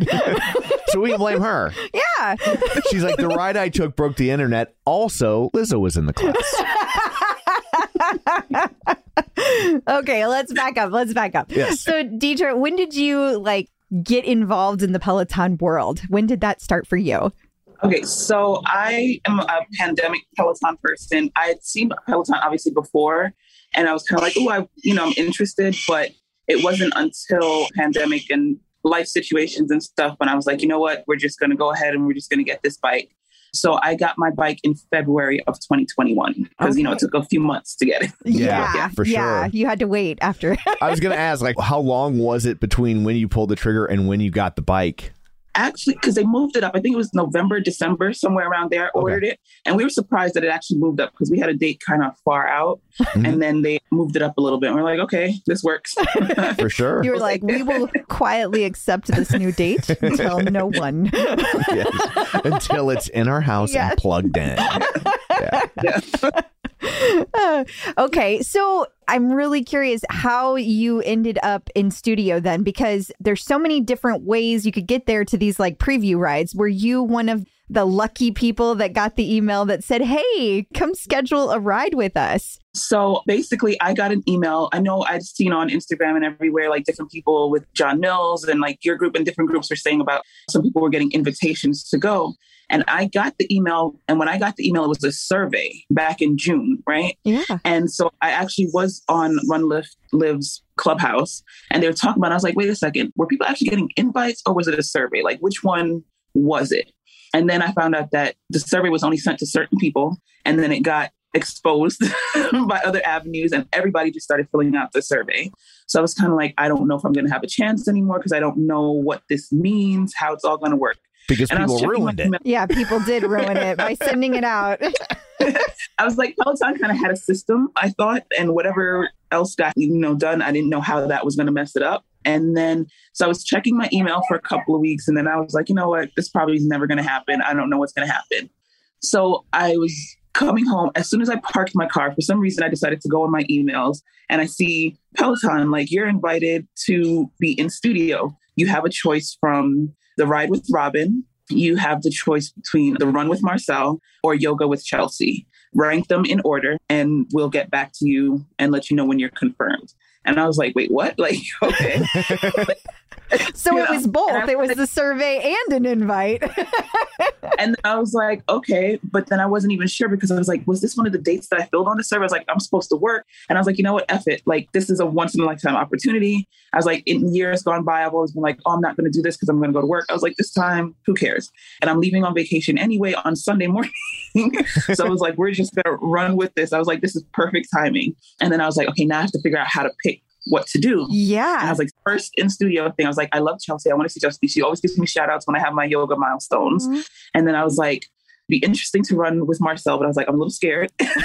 so we can blame her. yeah. She's like the ride I took broke the internet. Also, Lizzo was in the class. Okay, let's back up. Let's back up. Yes. So, Deidra, when did you like get involved in the Peloton world? When did that start for you? Okay, so I am a pandemic Peloton person. I had seen Peloton obviously before, and I was kind of like, oh, I, you know, I'm interested, but it wasn't until pandemic and life situations and stuff when I was like, you know what, we're just going to go ahead and we're just going to get this bike. So I got my bike in February of 2021 because you know it took a few months to get it. Yeah, for sure. Yeah, sure. you had to wait after. I was going to ask, like, how long was it between when you pulled the trigger and when you got the bike? Actually because they moved it up i think it was november december somewhere around there I ordered it and we were surprised that it actually moved up because we had a date kind of far out mm-hmm. and then they moved it up a little bit and we're like okay this works For sure. you were like, we will quietly accept this new date until no one. Yes. Until it's in our house Yes. and plugged in. Yeah. yeah. okay, so I'm really curious how you ended up in studio then, because there's so many different ways you could get there to these like preview rides. Were you one of the lucky people that got the email that said, "Hey, come schedule a ride with us"? So basically, I got an email. I know I'd seen on Instagram and everywhere, like different people with John Mills and like your group and different groups were saying about some people were getting invitations to go. And I got the email. And when I got the email, it was a survey back in June, right? Yeah. And so I actually was on Run Lift Lives Clubhouse and they were talking about, it. I was like, wait a second, were people actually getting invites or was it a survey? Like, which one was it? And then I found out that the survey was only sent to certain people and then it got exposed by other avenues and everybody just started filling out the survey. So I was kind of like, I don't know if I'm going to have a chance anymore because I don't know what this means, how it's all going to work. Because And people ruined it. Yeah, people did ruin it by sending it out. I was like, Peloton kind of had a system, I thought, and whatever else got you know done, I didn't know how that was going to mess it up. And then, so I was checking my email for a couple of weeks, and then I was like, you know what, this probably is never going to happen. I don't know what's going to happen. So I was coming home as soon as I parked my car. For some reason, I decided to go on my emails, and I see Peloton like you're invited to be in studio. You have a choice from the ride with Robin. You have the choice between the run with Marcel or yoga with Chelsea. Rank them in order, and we'll get back to you and let you know when you're confirmed. And I was like, wait, what? Like, okay. So it was both. It was was the survey and an invite. and I was like, okay. But then I wasn't even sure because I was like, was this one of the dates that I filled on the survey? I was like, I'm supposed to work. And I was like, you know what? F it. Like, this is a once in a lifetime opportunity. I was like, in years gone by, I've always been like, oh, I'm not going to do this because I'm going to go to work. I was like, this time, who cares? And I'm leaving on vacation anyway on Sunday morning. so I was like, we're just going to run with this. I was like, this is perfect timing. And then I was like, okay, now I have to figure out how to pick what to do. And I was like, first in studio thing, I was like, I love Chelsea. I want to see Chelsea. She always gives me shout outs when I have my yoga milestones. Mhm. And then I was like, be interesting to run with Marcel, but I was like, I'm a little scared. like,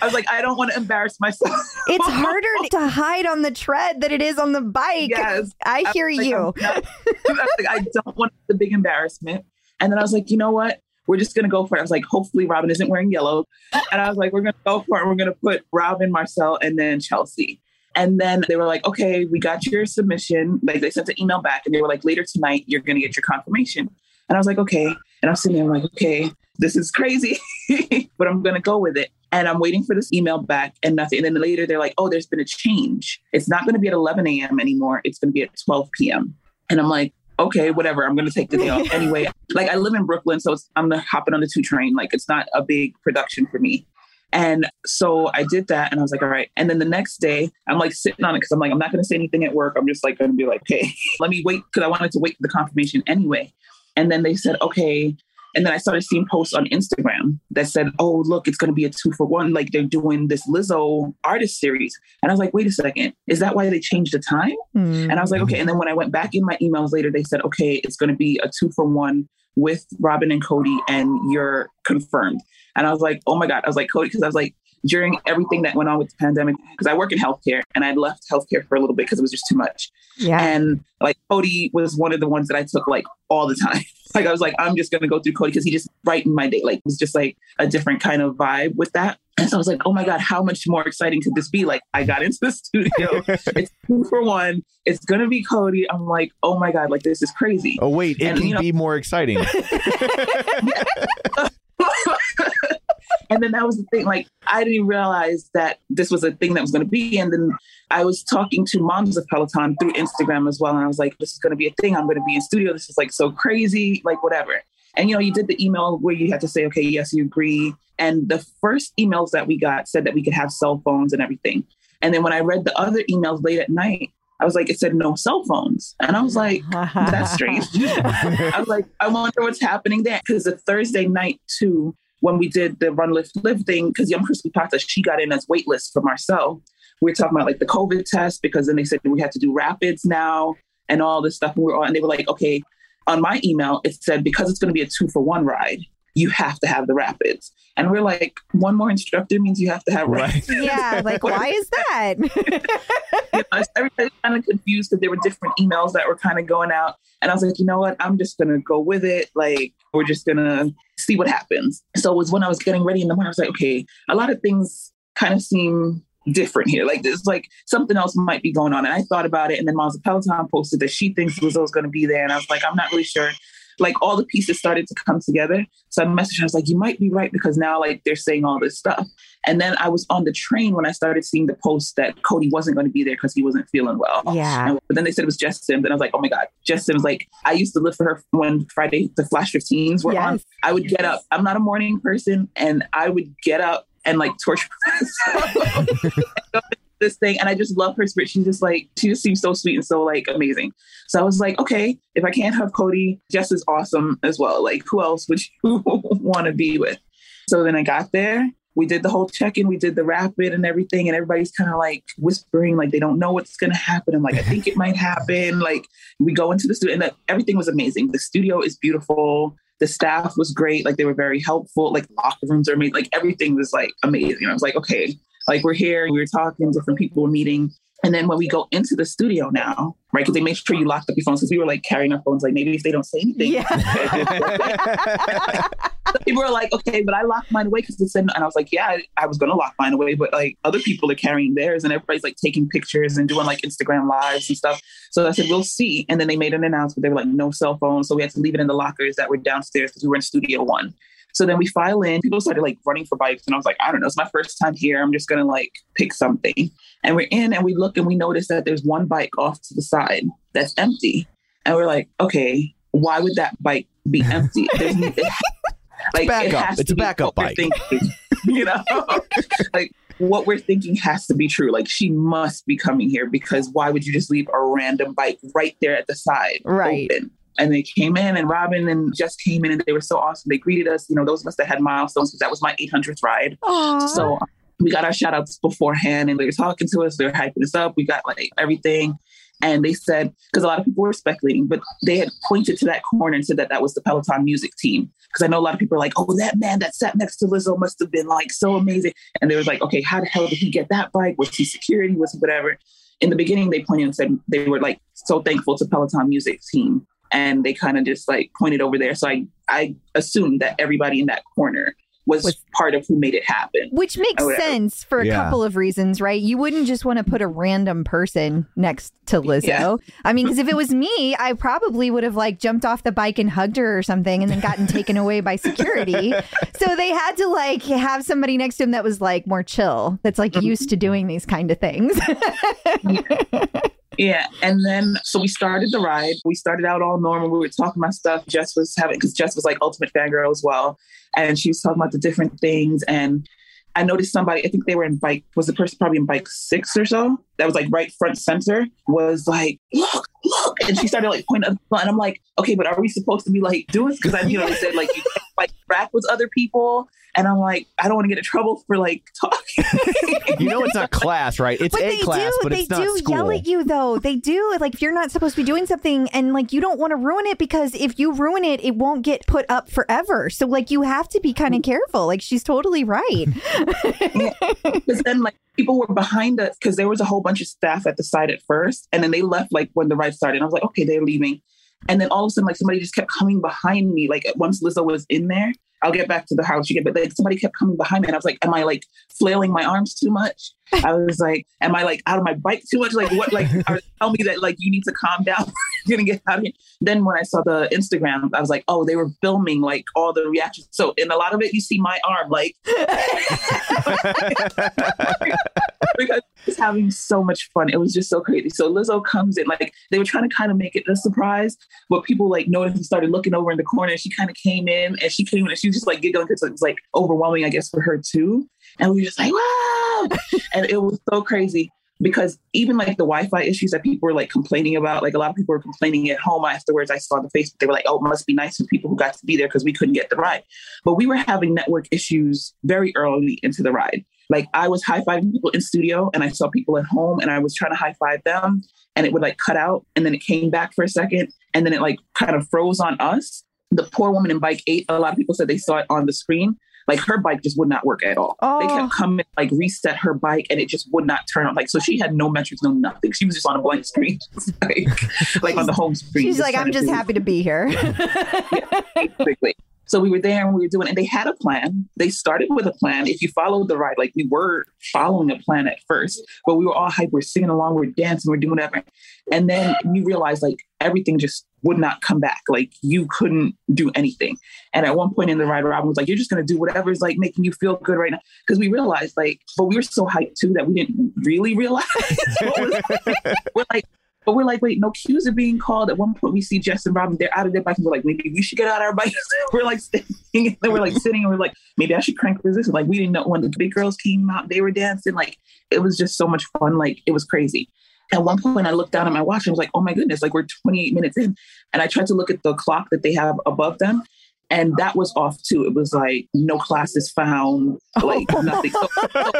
I was like, I don't want to embarrass myself. It's harder to hide on the tread than it is on the bike. Yes. I I hear like, you. Not- I was like, I don't want the big embarrassment. And then I was like, you know what? We're just gonna go for it. I was like, hopefully Robin isn't wearing yellow. And I was like, we're gonna go for it. We're gonna put Robin, Marcel, and then Chelsea. And then they were like, okay, we got your submission. Like they sent an email back and they were like, later tonight, you're gonna get your confirmation. And I was like, okay. And I was sitting there, I'm like, okay, this is crazy, but I'm gonna go with it. And I'm waiting for this email back and nothing. And then later they're like, oh, there's been a change. It's not gonna be at 11 a.m. anymore. It's gonna be at 12 p.m. And I'm like, okay, whatever. I'm to take the day off anyway. Like I live in Brooklyn, so it's, I'm hopping on the two train. Like it's not a big production for me. And so I did that, and I was like, all right. And then the next day, I'm like sitting on it because I'm like, I'm not going to say anything at work. I'm just like going to be like, okay, let me wait because I wanted to wait for the confirmation anyway. And then they said, okay. And then I started seeing posts on Instagram that said, oh, look, it's going to be a two for one. Like they're doing this Lizzo artist series. And I was like, wait a second, is that why they changed the time? Hmm. And I was like, okay. And then when I went back in my emails later, they said, okay, it's going to be a two for one with Robin and Cody, and you're confirmed. And I was like, oh my God. I was like, Cody, because I was like, during everything that went on with the pandemic, because I work in healthcare and I left healthcare for a little bit because it was just too much. yeah. And like Cody was one of the ones that I took like all the time. Like I was like, I'm just gonna go through Cody because he just brightened my day. Like it was just like a different kind of vibe with that. And so I was like, oh my God, how much more exciting could this be? Like I got into the studio. it's two for one. It's gonna be Cody. I'm like, oh my God, like this is crazy. Oh wait, it And, can you know- be more exciting. and then that was the thing. Like I didn't realize that this was a thing that was going to be. And then I was talking to moms of Peloton through Instagram as well, and I was like, "This is going to be a thing. I'm going to be in studio. This is like so crazy. Like whatever." And you know, you did the email where you had to say, "Okay, yes, you agree." And the first emails that we got said that we could have cell phones and everything. And then when I read the other emails late at night, I was like, it said no cell phones. And I was like, that's strange. I was like, I wonder what's happening there. Because the Thursday night, too, when we did the run, lift, live thing, because Young Crispy Pata, she got in as waitlist for Marcel. We were talking about like the COVID test because then they said we had to do rapids now and all this stuff. And we were all, and they were like, okay, on my email, it said because it's going to be a two for one ride, you have to have the rapids. And we're like, one more instructor means you have to have Right. rapids. yeah. Like, why is that? you know, everybody's kind of confused because there were different emails that were kind of going out. And I was like, you know what? I'm just going to go with it. Like, we're just going to see what happens. So it was when I was getting ready in the morning, I was like, okay, a lot of things kind of seem different here. Like, there's like something else might be going on. And I thought about it. And then Miles Peloton posted that she thinks Lizzo's going to be there. And I was like, I'm not really sure. Like, all the pieces started to come together. So I messaged her, I was like, you might be right because now, like, they're saying all this stuff. And then I was on the train when I started seeing the post that Cody wasn't going to be there because he wasn't feeling well. yeah. And- but then they said it was Jess Sims. And I was like, oh my God, Jess Sims. Like, I used to live for her when Friday, the Flash 15s were on. I would get up. I'm not a morning person. And I would get up and like torture myself. this thing. And I just love her spirit. She's just like, she just seems so sweet and so like amazing. So I was like, okay, if I can't have Cody, Jess is awesome as well. Like, who else would you want to be with? So then I got there. We did the whole check in, we did the rapid and everything, and everybody's kind of like whispering, like they don't know what's going to happen. I'm like, I think it might happen. Like, we go into the studio, and that, everything was amazing. The studio is beautiful. The staff was great. Like, they were very helpful. Like, locker rooms are amazing. Like, everything was like amazing. I was like, okay, like we're here, we're talking, different people were meeting. And then when we go into the studio now, right, because they make sure you locked up your phones because we were like carrying our phones, like maybe if they don't say anything. Yeah. people are like, okay, but I locked mine away because it said, and I was like, yeah, I, I was going to lock mine away, but like other people are carrying theirs and everybody's like taking pictures and doing like Instagram lives and stuff. So I said, we'll see. And then they made an announcement. They were like, no cell phones. So we had to leave it in the lockers that were downstairs because we were in studio one. So then we file in, people started like running for bikes. And I was like, I don't know, it's my first time here. I'm just going to like pick something. And we're in and we look and we notice that there's one bike off to the side that's empty. And we're like, okay, why would that bike be empty? There's, it, like, backup. has It's to a backup bike. thinking, you know, like what we're thinking has to be true. Like she must be coming here because why would you just leave a random bike right there at the side Right. open? And they came in, and Robin and just came in, and they were so awesome. They greeted us. You know, those of us that had milestones because that was my 800th ride. Aw. So um, we got our shout outs beforehand and they were talking to us. They were hyping us up. We got like everything. And they said, because a lot of people were speculating, but they had pointed to that corner and said that that was the Peloton music team. Because I know a lot of people are like, oh, that man that sat next to Lizzo must have been like so amazing. And they was like, okay, how the hell did he get that bike? Was he security? Was he whatever? In the beginning, they pointed and said they were like so thankful to Peloton music team. And they kind of just like pointed over there. So I, I assumed that everybody in that corner was, Was- part of who made it happen. Which makes sense for a Yeah. couple of reasons, right? You wouldn't just want to put a random person next to Lizzo. Yeah. I mean, because if it was me, I probably would have like jumped off the bike and hugged her or something and then gotten taken away by security. So they had to like have somebody next to him that was like more chill, that's like mm-hmm. used to doing these kind of things. Yeah. And then, so we started the ride. We started out all normal. We were talking about stuff. Jess was having, because Jess was like ultimate fangirl as well. And she was talking about the different things. And I noticed somebody, I think they were in bike, was the person probably in bike six or so, that was like right front center, was like, look, look. And she started like pointing, the and I'm like, okay, but are we supposed to be like doing this? Because I, you know, they said like, you like rap with other people. And I'm like, I don't want to get in trouble for like talking. You know it's not class, right? It's but a class, do, but they it's not do school. yell at you though. They do. Like if you're not supposed to be doing something and like you don't want to ruin it because if you ruin it, it won't get put up forever. So like you have to be kind of careful. Like she's totally right. Because then, like, people were behind us because there was a whole bunch of staff at the site at first, and then they left like when the ride started. I was like, okay, they're leaving. And then all of a sudden, like somebody just kept coming behind me. Like once Lizzo was in there, I'll get back to the house. You get, but like somebody kept coming behind me, and I was like, am I like flailing my arms too much? I was like, am I like out of my bike too much? Like what? Like tell me that like you need to calm down. You're gonna get out of here. Then when I saw the Instagram, I was like, oh, they were filming like all the reactions. So in a lot of it, you see my arm like because it's having so much fun. It was just so crazy. So Lizzo comes in, like they were trying to kind of make it a surprise, but people like noticed and started looking over in the corner. She kind of came in and she came in and she was just like giggling because it was like overwhelming, I guess, for her too. And we were just like, wow. and it was so crazy because even like the Wi-Fi issues that people were like complaining about, like a lot of people were complaining at home afterwards. I saw on the Facebook, they were like, oh, it must be nice for people who got to be there because we couldn't get the ride. But we were having network issues very early into the ride. Like I was high fiving people in studio and I saw people at home and I was trying to high five them and it would like cut out and then it came back for a second and then it like kind of froze on us. The poor woman in bike eight, a lot of people said they saw it on the screen. Like her bike just would not work at all. They Oh. kept coming, like reset her bike, and it just would not turn on. Like so, she had no metrics, no nothing. She was just on a blank screen, just like, like on the home screen. She's like, I'm just do- happy to be here. quickly. So we were there and we were doing, and they had a plan. They started with a plan. If you followed the ride, like we were following a plan at first, but we were all hype. We're singing along, we're dancing, we're doing whatever. And then you realize like everything just would not come back. Like you couldn't do anything. And at one point in the ride, Robin was like, "You're just gonna do whatever is like making you feel good right now." Because we realized like, but we were so hyped too that we didn't really realize. was- we're like. But we're like, wait, no cues are being called. At one point, we see Jess and Robin, they're out of their bikes, and we're like, maybe we should get out of our bikes. we're like sitting, and we're like sitting, and we're like, maybe I should crank resistance. Like, we didn't know when the big girls came out, they were dancing. Like, it was just so much fun. Like, it was crazy. At one point, I looked down at my watch and was like, oh my goodness, like, we're 28 minutes in. And I tried to look at the clock that they have above them. And that was off too. It was like no classes found, like oh. nothing. So, so,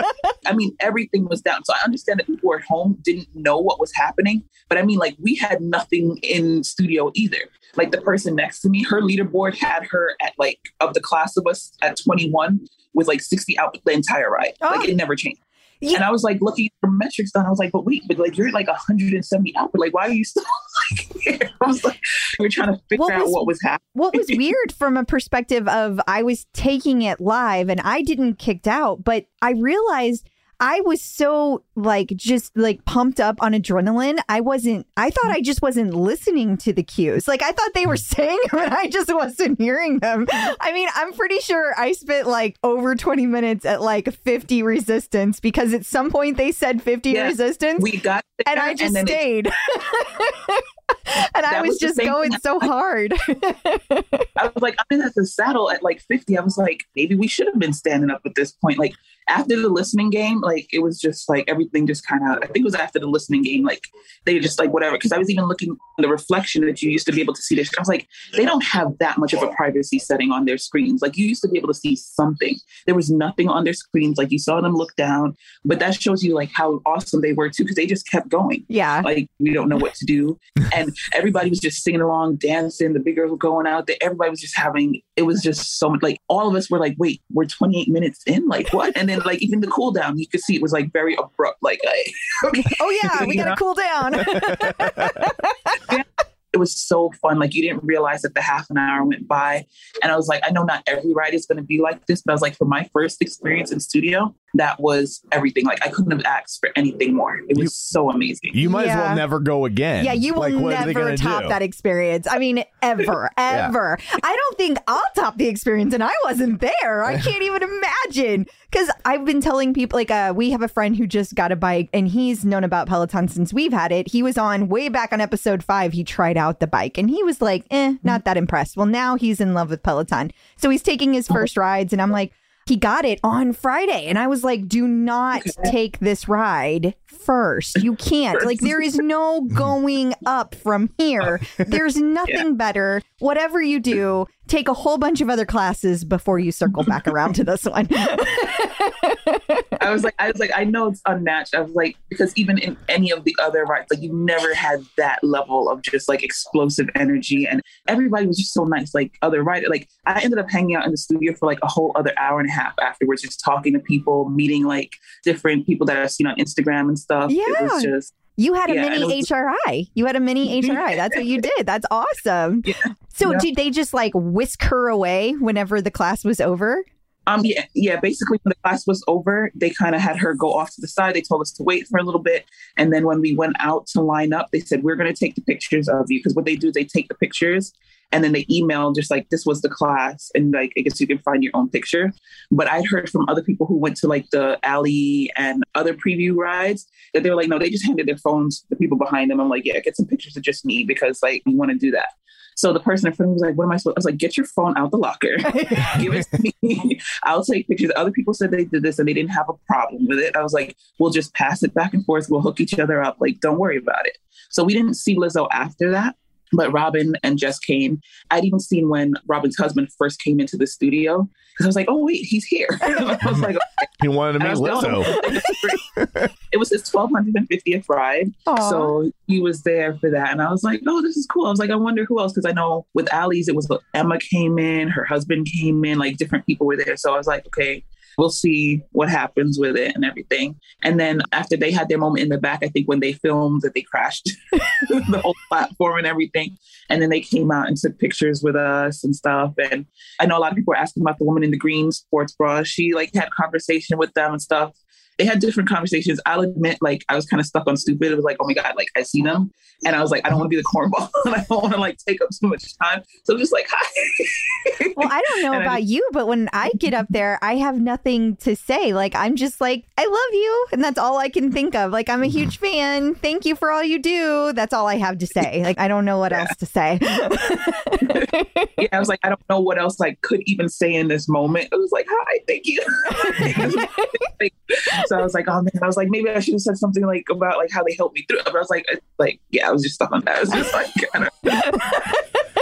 I mean, everything was down. So I understand that people at home didn't know what was happening, but I mean, like we had nothing in studio either. Like the person next to me, her leaderboard had her at like of the class of us at 21 with like 60 out the entire ride. Like it oh. never changed. Yeah. And I was like looking at the metrics down. I was like, but wait, but like you're like 170 out. But like, why are you still like here? I was like, we are trying to figure What out was- what was happening. what was weird from a perspective of I was taking it live and I didn't kicked out, but I realized I was so like just like pumped up on adrenaline. I wasn't I thought I just wasn't listening to the cues. Like I thought they were saying them and I just wasn't hearing them. I mean, I'm pretty sure I spent like over 20 minutes at like 50 resistance because at some point they said 50 Yeah. resistance We got and I just it- stayed. and I was was just going thing. so hard. I was like, I'm in at the saddle at like 50. I was like, maybe we should have been standing up at this point. Like, after the listening game, like it was just like everything just kind of. I think it was after the listening game, like they just like whatever. Because I was even looking at the reflection that you used to be able to see this. I was like, they don't have that much of a privacy setting on their screens. Like you used to be able to see something. There was nothing on their screens. Like you saw them look down, but that shows you like how awesome they were too, because they just kept going. Yeah. Like we don't know what to do, and everybody was just singing along, dancing. The big girls were going out. There, everybody was just having. It was just so much. Like all of us were like, wait, we're 28 minutes in. Like what? And then like even the cool down, you could see it was like very abrupt. Like I, Oh yeah, we gotta know? cool down. it was so fun. Like you didn't realize that the half an hour went by. And I was like, I know not every ride is going to be like this, but I was like, for my first experience in studio, that was everything. Like I couldn't have asked for anything more. It was You- so amazing. You might as well never go again. Yeah, you will Like, what are they never top do? that experience. I mean, ever, ever. I don't think I'll top the experience, and I wasn't there. I can't even imagine. Because I've been telling people, like, uh, we have a friend who just got a bike, and he's known about Peloton since we've had it. He was on way back on episode five. He tried out the bike, and he was like, eh, not that impressed. Well, now he's in love with Peloton. So he's taking his first rides, and I'm like, he got it on Friday. And I was like, do not take this ride first. You can't. Like, there is no going up from here. There's nothing better. Whatever you do, take a whole bunch of other classes before you circle back around to this one. I was like, I was like, I know it's unmatched. I was like, because even in any of the other rides, like you never had that level of just like explosive energy, and everybody was just so nice. Like other rider, like I ended up hanging out in the studio for like a whole other hour and a half afterwards, just talking to people, meeting like different people that I've seen on Instagram and stuff. It was Yeah. just You had a Yeah, mini was- HRI. You had a mini HRI. That's what you did. That's awesome. So Yeah. did they just like whisk her away whenever the class was over? Um, yeah, yeah. Basically, when the class was over, they kind of had her go off to the side. They told us to wait for a little bit, and then when we went out to line up, they said we're going to take the pictures of you because what they do is they take the pictures and then they email just like this was the class, and like I guess you can find your own picture. But I'd heard from other people who went to like the alley and other preview rides that they were like, no, they just handed their phones to the people behind them. I'm like, yeah, get some pictures of just me because like we want to do that. So the person in front of me was like, "What am I supposed?" I was like, "Get your phone out the locker, give it to me. I'll take pictures." Other people said they did this and they didn't have a problem with it. I was like, "We'll just pass it back and forth. We'll hook each other up. Like, don't worry about it." So we didn't see Lizzo after that, but Robin and Jess came. I'd even seen when Robin's husband first came into the studio because I was like, "Oh wait, he's here." I was like, He wanted to and I meet was Lizzo. Oh, it was his 1250th ride. Aw. So he was there for that. And I was like, oh, this is cool. I was like, I wonder who else. Because I know with Allie's, it was Emma came in, her husband came in, like different people were there. So I was like, okay, we'll see what happens with it and everything. And then after they had their moment in the back, I think when they filmed that they crashed the whole platform and everything. And then they came out and took pictures with us and stuff. And I know a lot of people were asking about the woman in the green sports bra. She like had conversation with them and stuff. They had different conversations. I'll admit, like I was kind of stuck on stupid. It was like, oh my god, like I see them, and I was like, I don't want to be the cornball, and I don't want to like take up too much time. So I'm just like, hi. Well, I don't know And about you, but when I get up there, I have nothing to say. Like, I'm just like, I love you. And that's all I can think of. Like, I'm a huge fan. Thank you for all you do. That's all I have to say. Like, I don't know what else to say. yeah, I was like, I don't know what else I could even say in this moment. I was like, hi, thank you. so I was like, oh man, I was like, maybe I should have said something like about like how they helped me through. But I was like, uh, like, yeah, I was just stuck on that. I was just like, kind of,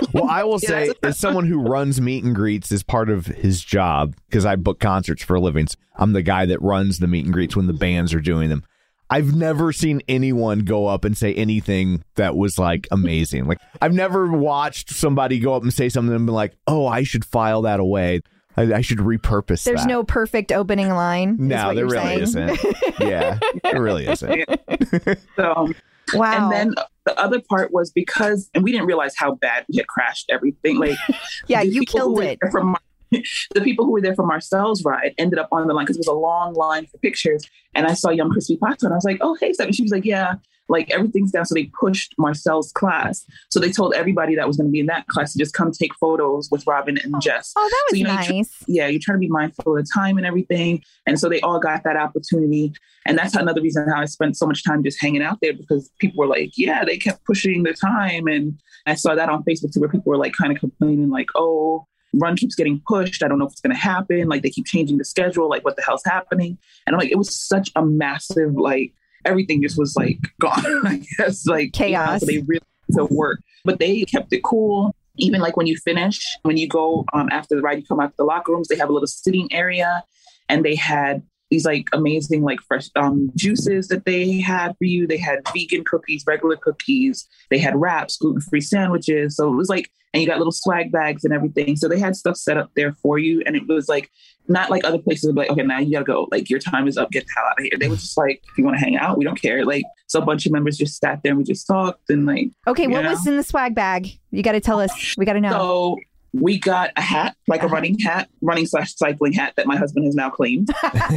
Well, I will say, it's as someone who runs meet and greets as part of his job, because I book concerts for a living, so I'm the guy that runs the meet and greets when the bands are doing them. I've never seen anyone go up and say anything that was like amazing. Like I've never watched somebody go up and say something and be like, "Oh, I should file that away. I, I should repurpose." There's that." no perfect opening line. no, there really saying. isn't. Yeah, there really isn't. so Wow. And then the other part was because, and we didn't realize how bad we had crashed everything. Like, yeah, you killed it. From the people who were there for Marcel's ride ended up on the line because it was a long line for pictures. And I saw young Crispy Pato, and I was like, "Oh, hey, Stephanie." She was like, "Yeah." Like everything's down, so they pushed Marcel's class. So they told everybody that was going to be in that class to just come take photos with Robin and oh, Jess. Oh, that So, was you know, you tr- nice. yeah, you're trying to be mindful of the time and everything. And so they all got that opportunity. And that's another reason how I spent so much time just hanging out there because people were like, yeah, they kept pushing the time. And I saw that on Facebook too, where people were like kind of complaining, like, oh, run keeps getting pushed. I don't know if it's going to happen. Like they keep changing the schedule. Like what the hell's happening? And I'm like, it was such a massive like everything just was like gone. I guess like you know, Chaos. so they really to work, but they kept it cool. Even like when you finish, when you go um, after the ride, you come out to the locker rooms. They have a little sitting area, and they had these like amazing like fresh um, juices that they had for you. They had vegan cookies, regular cookies. They had wraps, gluten free sandwiches. So it was like, and you got little swag bags and everything. So they had stuff set up there for you, and it was like not like other places would be like, okay, now you gotta go. Like your time is up. Get the hell out of here. They were just like, if you want to hang out, we don't care. Like so, a bunch of members just sat there and we just talked and like. Okay, what Yeah. was in the swag bag? You got to tell us. We got to know. So we got a hat, like a Uh-huh. running hat, running slash cycling hat that my husband has now claimed.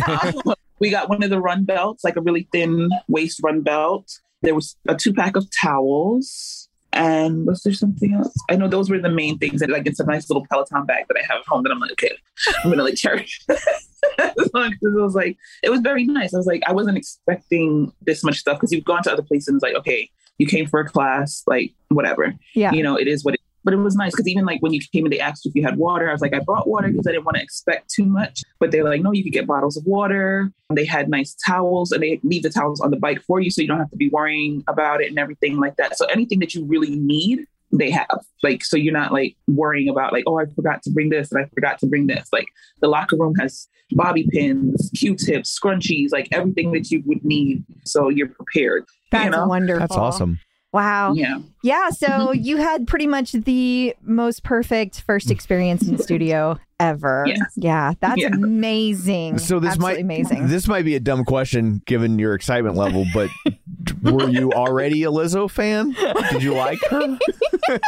Um, we got one of the run belts, like a really thin waist run belt. There was a two pack of towels. And was there something else? I know those were the main things. And like it's a nice little Peloton bag that I have at home that I'm like, okay, I'm gonna like cherish. As long as it was like it was very nice. I was like, I wasn't expecting this much stuff because you've gone to other places and it's like, okay, you came for a class, like whatever yeah. you know, it is what it but it was nice because even like when you came and they asked if you had water, I was like, I brought water because I didn't want to expect too much. But they're like, no, you could get bottles of water. They had nice towels and they leave the towels on the bike for you so you don't have to be worrying about it and everything like that. So anything that you really need, they have. Like, so you're not like worrying about like, oh, I forgot to bring this and I forgot to bring this. Like the locker room has bobby pins, Q-tips, scrunchies, like everything that you would need. So you're prepared. That's you know? wonderful. That's awesome. Wow. Yeah. Yeah, so mm-hmm. you had pretty much the most perfect first experience in the studio ever. Yes. Yeah, that's Yeah. amazing. So this Absolutely might amazing. this might be a dumb question given your excitement level, but were you already a Lizzo fan? Did you like her?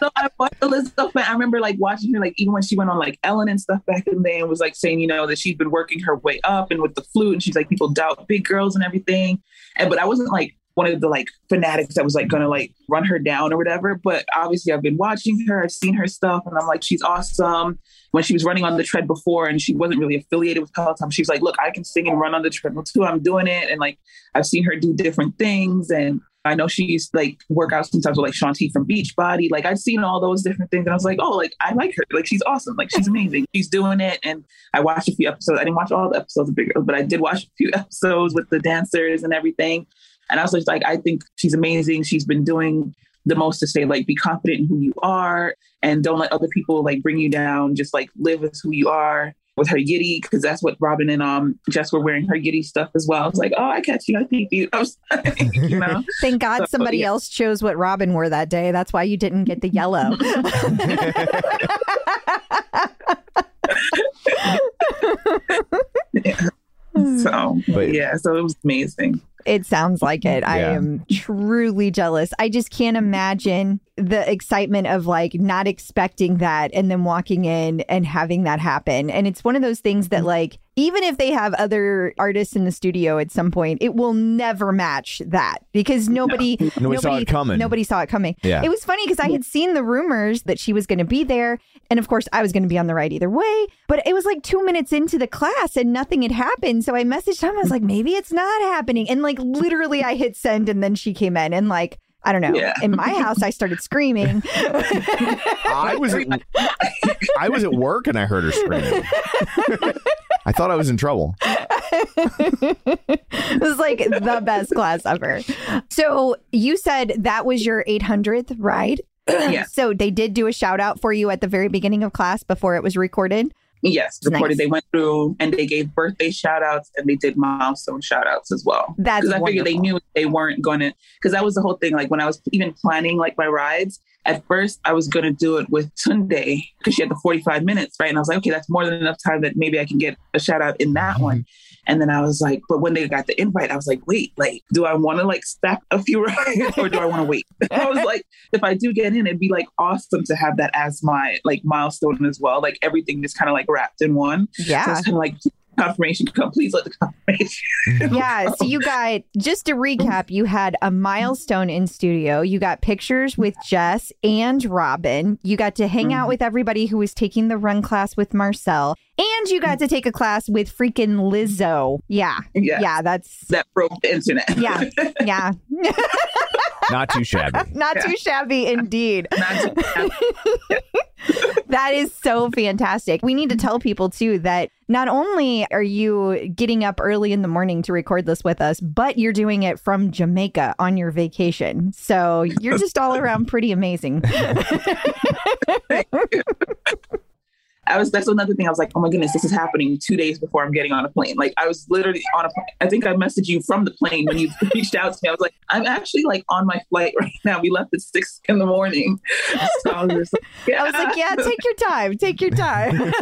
So I watched Elizabeth. I remember like watching her, like even when she went on like Ellen and stuff back in the day, and was like saying, you know, that she'd been working her way up and with the flute, and she's like, people doubt big girls and everything. And but I wasn't like one of the like fanatics that was like gonna like run her down or whatever. But obviously, I've been watching her, I've seen her stuff, and I'm like, she's awesome. When she was running on the tread before, and she wasn't really affiliated with Peloton, she was like, look, I can sing and run on the treadmill too. I'm doing it, and like I've seen her do different things and. I know she's like work out sometimes with like Shaun T from Beachbody. Like I've seen all those different things, and I was like, oh, like I like her. Like she's awesome. Like she's amazing. she's doing it. And I watched a few episodes. I didn't watch all the episodes of Big Girls, but I did watch a few episodes with the dancers and everything. And I was just like, I think she's amazing. She's been doing the most to say like be confident in who you are and don't let other people like bring you down. Just like live as who you are. With her yitty, because that's what Robin and um Jess were wearing her yitty stuff as well. I was like, oh, I catch you, I think you. I was, you know. Thank God So, somebody yeah. else chose what Robin wore that day. That's why you didn't get the yellow. So But- yeah, so it was amazing. It sounds like it. I am truly jealous. I just can't imagine the excitement of like not expecting that and then walking in and having that happen. And it's one of those things that mm-hmm. like even if they have other artists in the studio at some point, it will never match that because nobody Nobody saw it coming. Nobody saw it coming. Yeah. It was funny because I had seen the rumors that she was going to be there. And of course, I was going to be on the right either way. But it was like two minutes into the class and nothing had happened. So I messaged him. I was like, maybe it's not happening. And like literally, I hit send and then she came in. And like, I don't know. Yeah. In my house, I started screaming. I was at, I was at work and I heard her screaming. I thought I was in trouble. it was like the best class ever. So you said that was your 800th ride. Yeah. So they did do a shout out for you at the very beginning of class before it was recorded. Yes, Nice. they went through and they gave birthday shout outs and they did milestone shout outs as well. That's Because I figured they knew they weren't going to, because that was the whole thing. Like when I was even planning like my rides, at first I was going to do it with Tunde because she had the 45 minutes, right? And I was like, okay, that's more than enough time that maybe I can get a shout out in that mm-hmm. one. And then I was like, but when they got the invite, I was like, wait, like, do I want to like stack a few rides or do I want to wait? I was like, if I do get in, it'd be like awesome to have that as my like milestone as well. Like everything just kind of like wrapped in one. So Yeah. it's kind of like confirmation come. Please let the confirmation. Mm-hmm. Yeah. So you got, just to recap, you had a milestone in studio. You got pictures with Jess and Robin. You got to hang out mm-hmm. with everybody who was taking the run class with Marcel. And you got to take a class with freaking Lizzo. Yeah. Yeah. Yeah. That's, that broke the internet. yeah. Yeah. Not too shabby. Not too shabby indeed. Not to- that is so fantastic. We need to tell people too that not only are you getting up early in the morning to record this with us, but you're doing it from Jamaica on your vacation. So you're just all around pretty amazing. I was that's another thing. I was like, oh my goodness, this is happening two days before I'm getting on a plane. Like I was literally on a plane. I think I messaged you from the plane when you reached out to me. I was like, I'm actually like on my flight right now. We left at six in the morning. So I was, just like, yeah. I was like, yeah, take your time. Take your time.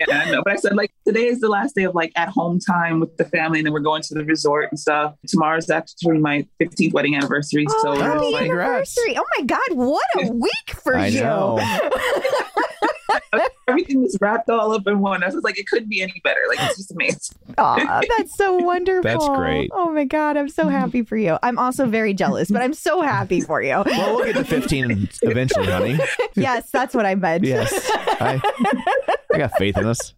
Yeah, I know. But I said like today is the last day of like at home time with the family, and then we're going to the resort and stuff. Tomorrow's actually my 15th wedding anniversary. Oh, so happy it's like, anniversary. Oh my God, what a week for I you. know. everything was wrapped all up in one. I was like, it couldn't be any better. Like it's just amazing. Aw, that's so wonderful. That's great. Oh my God, I'm so happy for you. I'm also very jealous, but I'm so happy for you. Well, we'll get to 15 eventually, honey. yes, that's what I meant. Yes. I, I got faith in us.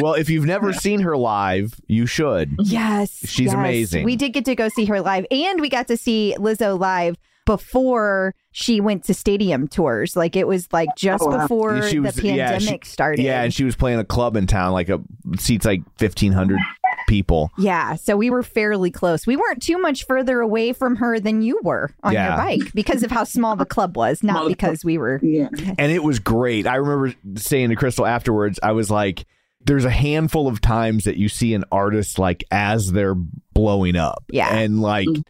well, if you've never seen her live, you should. Yes. She's yes. amazing. We did get to go see her live, and we got to see Lizzo live before she went to stadium tours. Like it was like just Oh, wow. before She was- the yeah, pandemic she- started. Yeah, and she was playing a club in town, like a seats like 1,500 people. Yeah, so we were fairly close. We weren't too much further away from her than you were on Yeah. your bike because of how small the club was, not because we were. Yeah. and it was great. I remember saying to Crystal afterwards, I was like, there's a handful of times that you see an artist like as they're blowing up. Yeah. And like mm-hmm.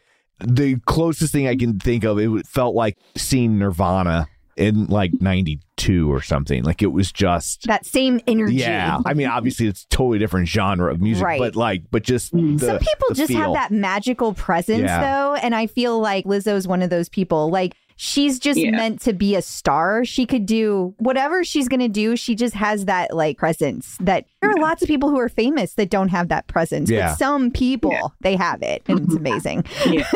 The closest thing I can think of, it felt like seeing Nirvana in like 92 or something. Like it was just. That same energy. Yeah, I mean, obviously it's a totally different genre of music, Right. but like, but just hmm. the, Some people the just have that magical presence, Yeah. though. And I feel like Lizzo's one of those people. Like, she's just Yeah. meant to be a star. She could do whatever she's going to do. She just has that, like, presence that there are lots of people who are famous that don't have that presence. Yeah. But some people, Yeah. they have it. And it's amazing. Yeah.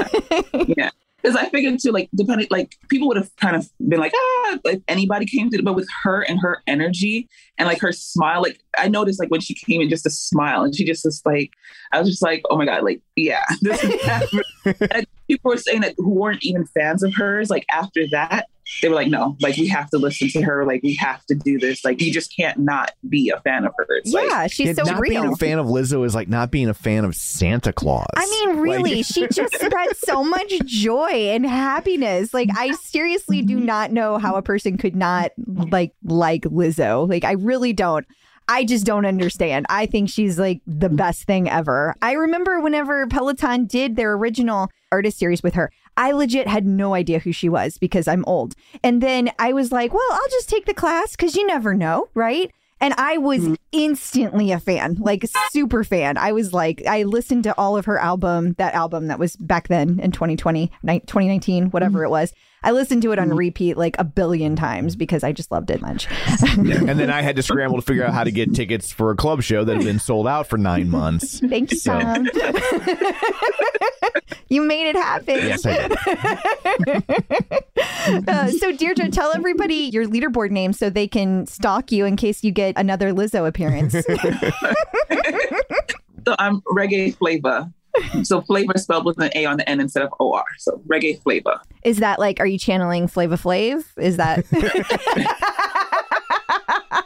yeah. Because I figured too, like, depending, like, people would have kind of been like, ah, if anybody came to it, but with her and her energy and like her smile, like, I noticed, like, when she came in, just a smile, and she just was like, I was just like, oh my God, like, yeah, this is and people were saying that who weren't even fans of hers, like, after that, they were like, no, like, we have to listen to her, like, we have to do this, like, you just can't not be a fan of hers. Like, yeah, she's Yeah, so not being real. a fan of Lizzo is like not being a fan of Santa Claus. I mean, really, Like- she just spreads so much joy and happiness. Like, I seriously do mm-hmm. not know how a person could not like like Lizzo. Like, I really don't. I just don't understand. I think she's like the best thing ever. I remember whenever Peloton did their original artist series with her, I legit had no idea who she was because I'm old. And then I was like, well, I'll just take the class because you never know, right? And I was mm-hmm. instantly a fan, like super fan. I was like, I listened to all of her album, that album that was back then in 2020, 2019, whatever mm-hmm. it was. I listened to it on repeat like a billion times because I just loved it much. and then I had to scramble to figure out how to get tickets for a club show that had been sold out for nine months. Thank you, So- Tom. you made it happen. Yes, I did. Uh, so, Deidra, tell everybody your leaderboard name so they can stalk you in case you get another Lizzo appearance. So I'm reggae flavor. So flavor spelled with an A on the end instead of OR. So reggae flavor. Is that like, are you channeling Flava Flav? Is that?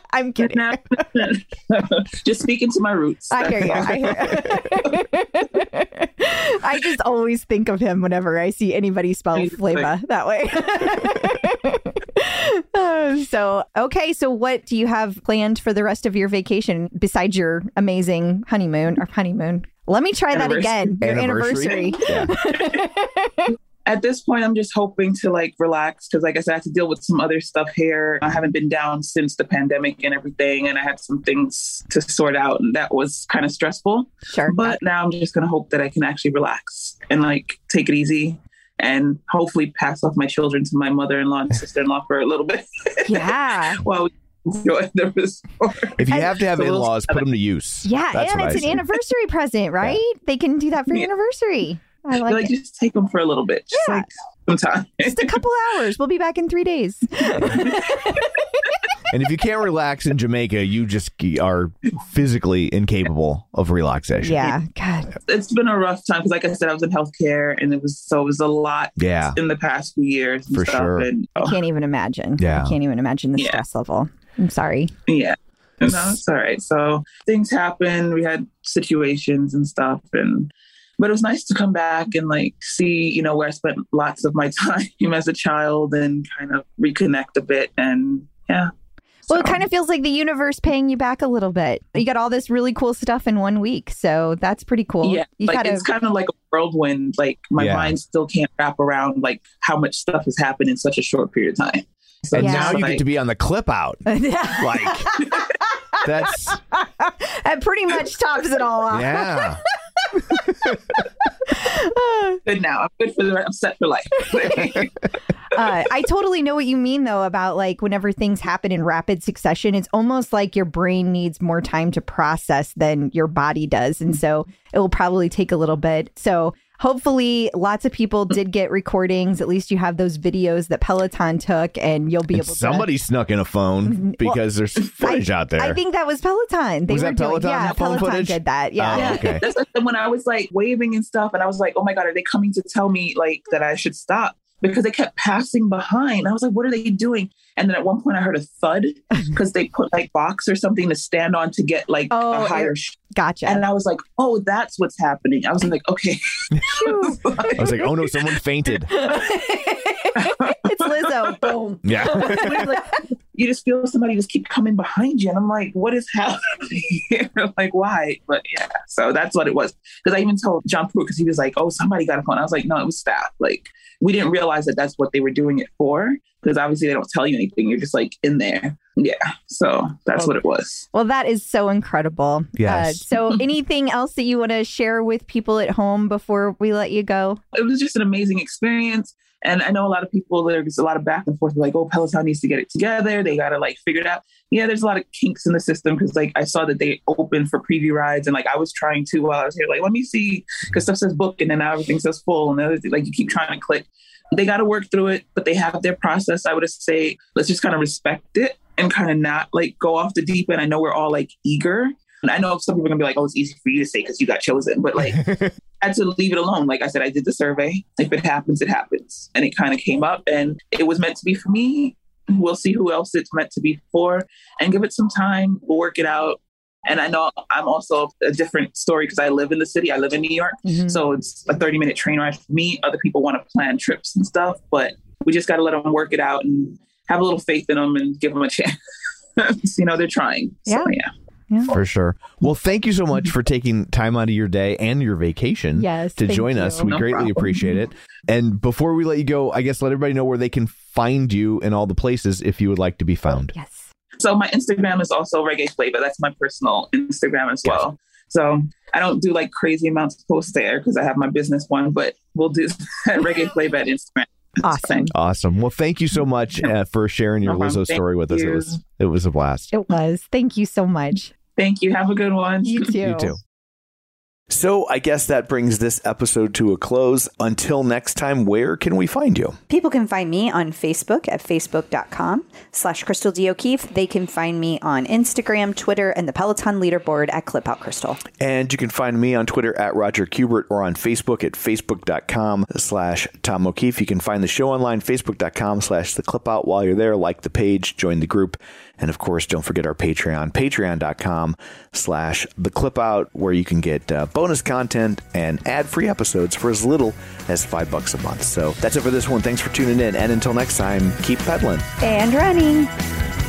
I'm kidding. Just speaking to my roots. I hear you. I hear. you. I just always think of him whenever I see anybody spell flavor that way. So okay, so what do you have planned for the rest of your vacation besides your amazing honeymoon or honeymoon? Let me try that again. Your anniversary. Yeah. At this point, I'm just hoping to like relax because, like I said, I have to deal with some other stuff here. I haven't been down since the pandemic and everything, and I had some things to sort out, and that was kind of stressful. Sure. But now I'm just gonna hope that I can actually relax and like take it easy, and hopefully pass off my children to my mother-in-law and sister-in-law for a little bit yeah. while we enjoy the resort. If you have to have in-laws, put them to use. Yeah, That's and it's I an say. anniversary present, right? They can do that for your Yeah. anniversary. I like like it. just take them for a little bit, just Yeah. like some time. Just a couple hours. We'll be back in three days. And if you can't relax in Jamaica, you just are physically incapable of relaxation. Yeah. God, It's been a rough time because, like I said, I was in healthcare, and it was so it was a lot Yeah. in the past few years and For stuff. sure. And I oh, can't even imagine. Yeah. I can't even imagine the Yeah. stress level. I'm sorry. yeah, no, it's all right. So things happen. We had situations and stuff, and but it was nice to come back and like see, you know, where I spent lots of my time as a child and kind of reconnect a bit. And yeah. Well, it kind of feels like the universe paying you back a little bit. You got all this really cool stuff in one week, so that's pretty cool. Yeah, you like gotta, it's kind of like a whirlwind. Like my Yeah. mind still can't wrap around like how much stuff has happened in such a short period of time. So And Yeah. now you like- get to be on the clip out. Like that's that pretty much tops it all off. yeah. good now. I'm good for the. I'm set for life. uh, I totally know what you mean, though, about like whenever things happen in rapid succession, it's almost like your brain needs more time to process than your body does. And so it will probably take a little bit. So hopefully, lots of people hmm. did get recordings. At least you have those videos that Peloton took, and you'll be And able to. somebody snuck in a phone mm-hmm. because there's footage out there. I think that was Peloton. They Was were that doing, Peloton yeah, phone Peloton footage? did that. Yeah. Oh, okay. That's like when I was like waving and stuff, and I was like, "Oh my god, are they coming to tell me like that I should stop?" Because they kept passing behind. I was like, "What are they doing?" And then at one point, I heard a thud because they put like box or something to stand on to get like Oh, a higher. it- sh- Gotcha. and I was like, "Oh, that's what's happening." I was like, "Okay." I was like, oh no, someone fainted. it's Lizzo. Boom. Yeah. you just feel somebody just keep coming behind you. And I'm like, what is happening here? like, why? But yeah, so that's what it was. Because I even told John Pruitt, because he was like, oh, somebody got a phone. I was like, no, it was staff. Like, we didn't realize that that's what they were doing it for. Because obviously they don't tell you anything. You're just like in there. Yeah. So that's what it was. Well, that is so incredible. Yes. Uh, so, anything else that you want to share with people at home before we let you go? It was just an amazing experience. And I know a lot of people, there's a lot of back and forth, like, oh, Peloton needs to get it together. They got to like figure it out. Yeah, there's a lot of kinks in the system because like I saw that they opened for preview rides and like I was trying to while I was here, like, let me see, because stuff says book and then now everything says full. And the other thing, like you keep trying to click. They got to work through it, but they have their process. I would just say, let's just kind of respect it and kind of not like go off the deep end. I know we're all like eager. And I know some people are gonna be like, oh, it's easy for you to say because you got chosen, but like I had to leave it alone. Like I said, I did the survey. If it happens, it happens. And it kind of came up and it was meant to be for me. We'll see who else it's meant to be for and give it some time. We'll work it out. And I know I'm also a different story because I live in the city. I live in New York. Mhm. So it's a 30 minute train ride for me. Other people want to plan trips and stuff, but we just got to let them work it out and have a little faith in them and give them a chance. you know, they're trying. So, Yeah. yeah. For sure. Well, thank you so much for taking time out of your day and your vacation Yes, to join you. us. We No greatly problem. appreciate it. And before we let you go, I guess let everybody know where they can find you in all the places if you would like to be found. Yes. So my Instagram is also reggae flavor. That's my personal Instagram as well. So I don't do like crazy amounts of posts there because I have my business one, but we'll do reggae flavor at Instagram. Awesome. Awesome. Well, thank you so much uh, for sharing your No. Lizzo story with us. It was it was a blast. It was. Thank you so much. Thank you. Have a good one. You too. You too. So I guess that brings this episode to a close. Until next time, where can we find you? People can find me on Facebook at facebook.com slash Crystal D. O'Keefe. They can find me on Instagram, Twitter, and the Peloton leaderboard at Clip Out Crystal. And you can find me on Twitter at Roger Kubert or on Facebook at facebook.com slash Tom O'Keefe. You can find the show online, facebook.com slash the clip out. While you're there, like the page, join the group. And of course, don't forget our Patreon, patreon.com slash the clip out, where you can get uh, bonus content and ad free episodes for as little as five bucks a month. So that's it for this one. Thanks for tuning in. And until next time, keep peddling And running.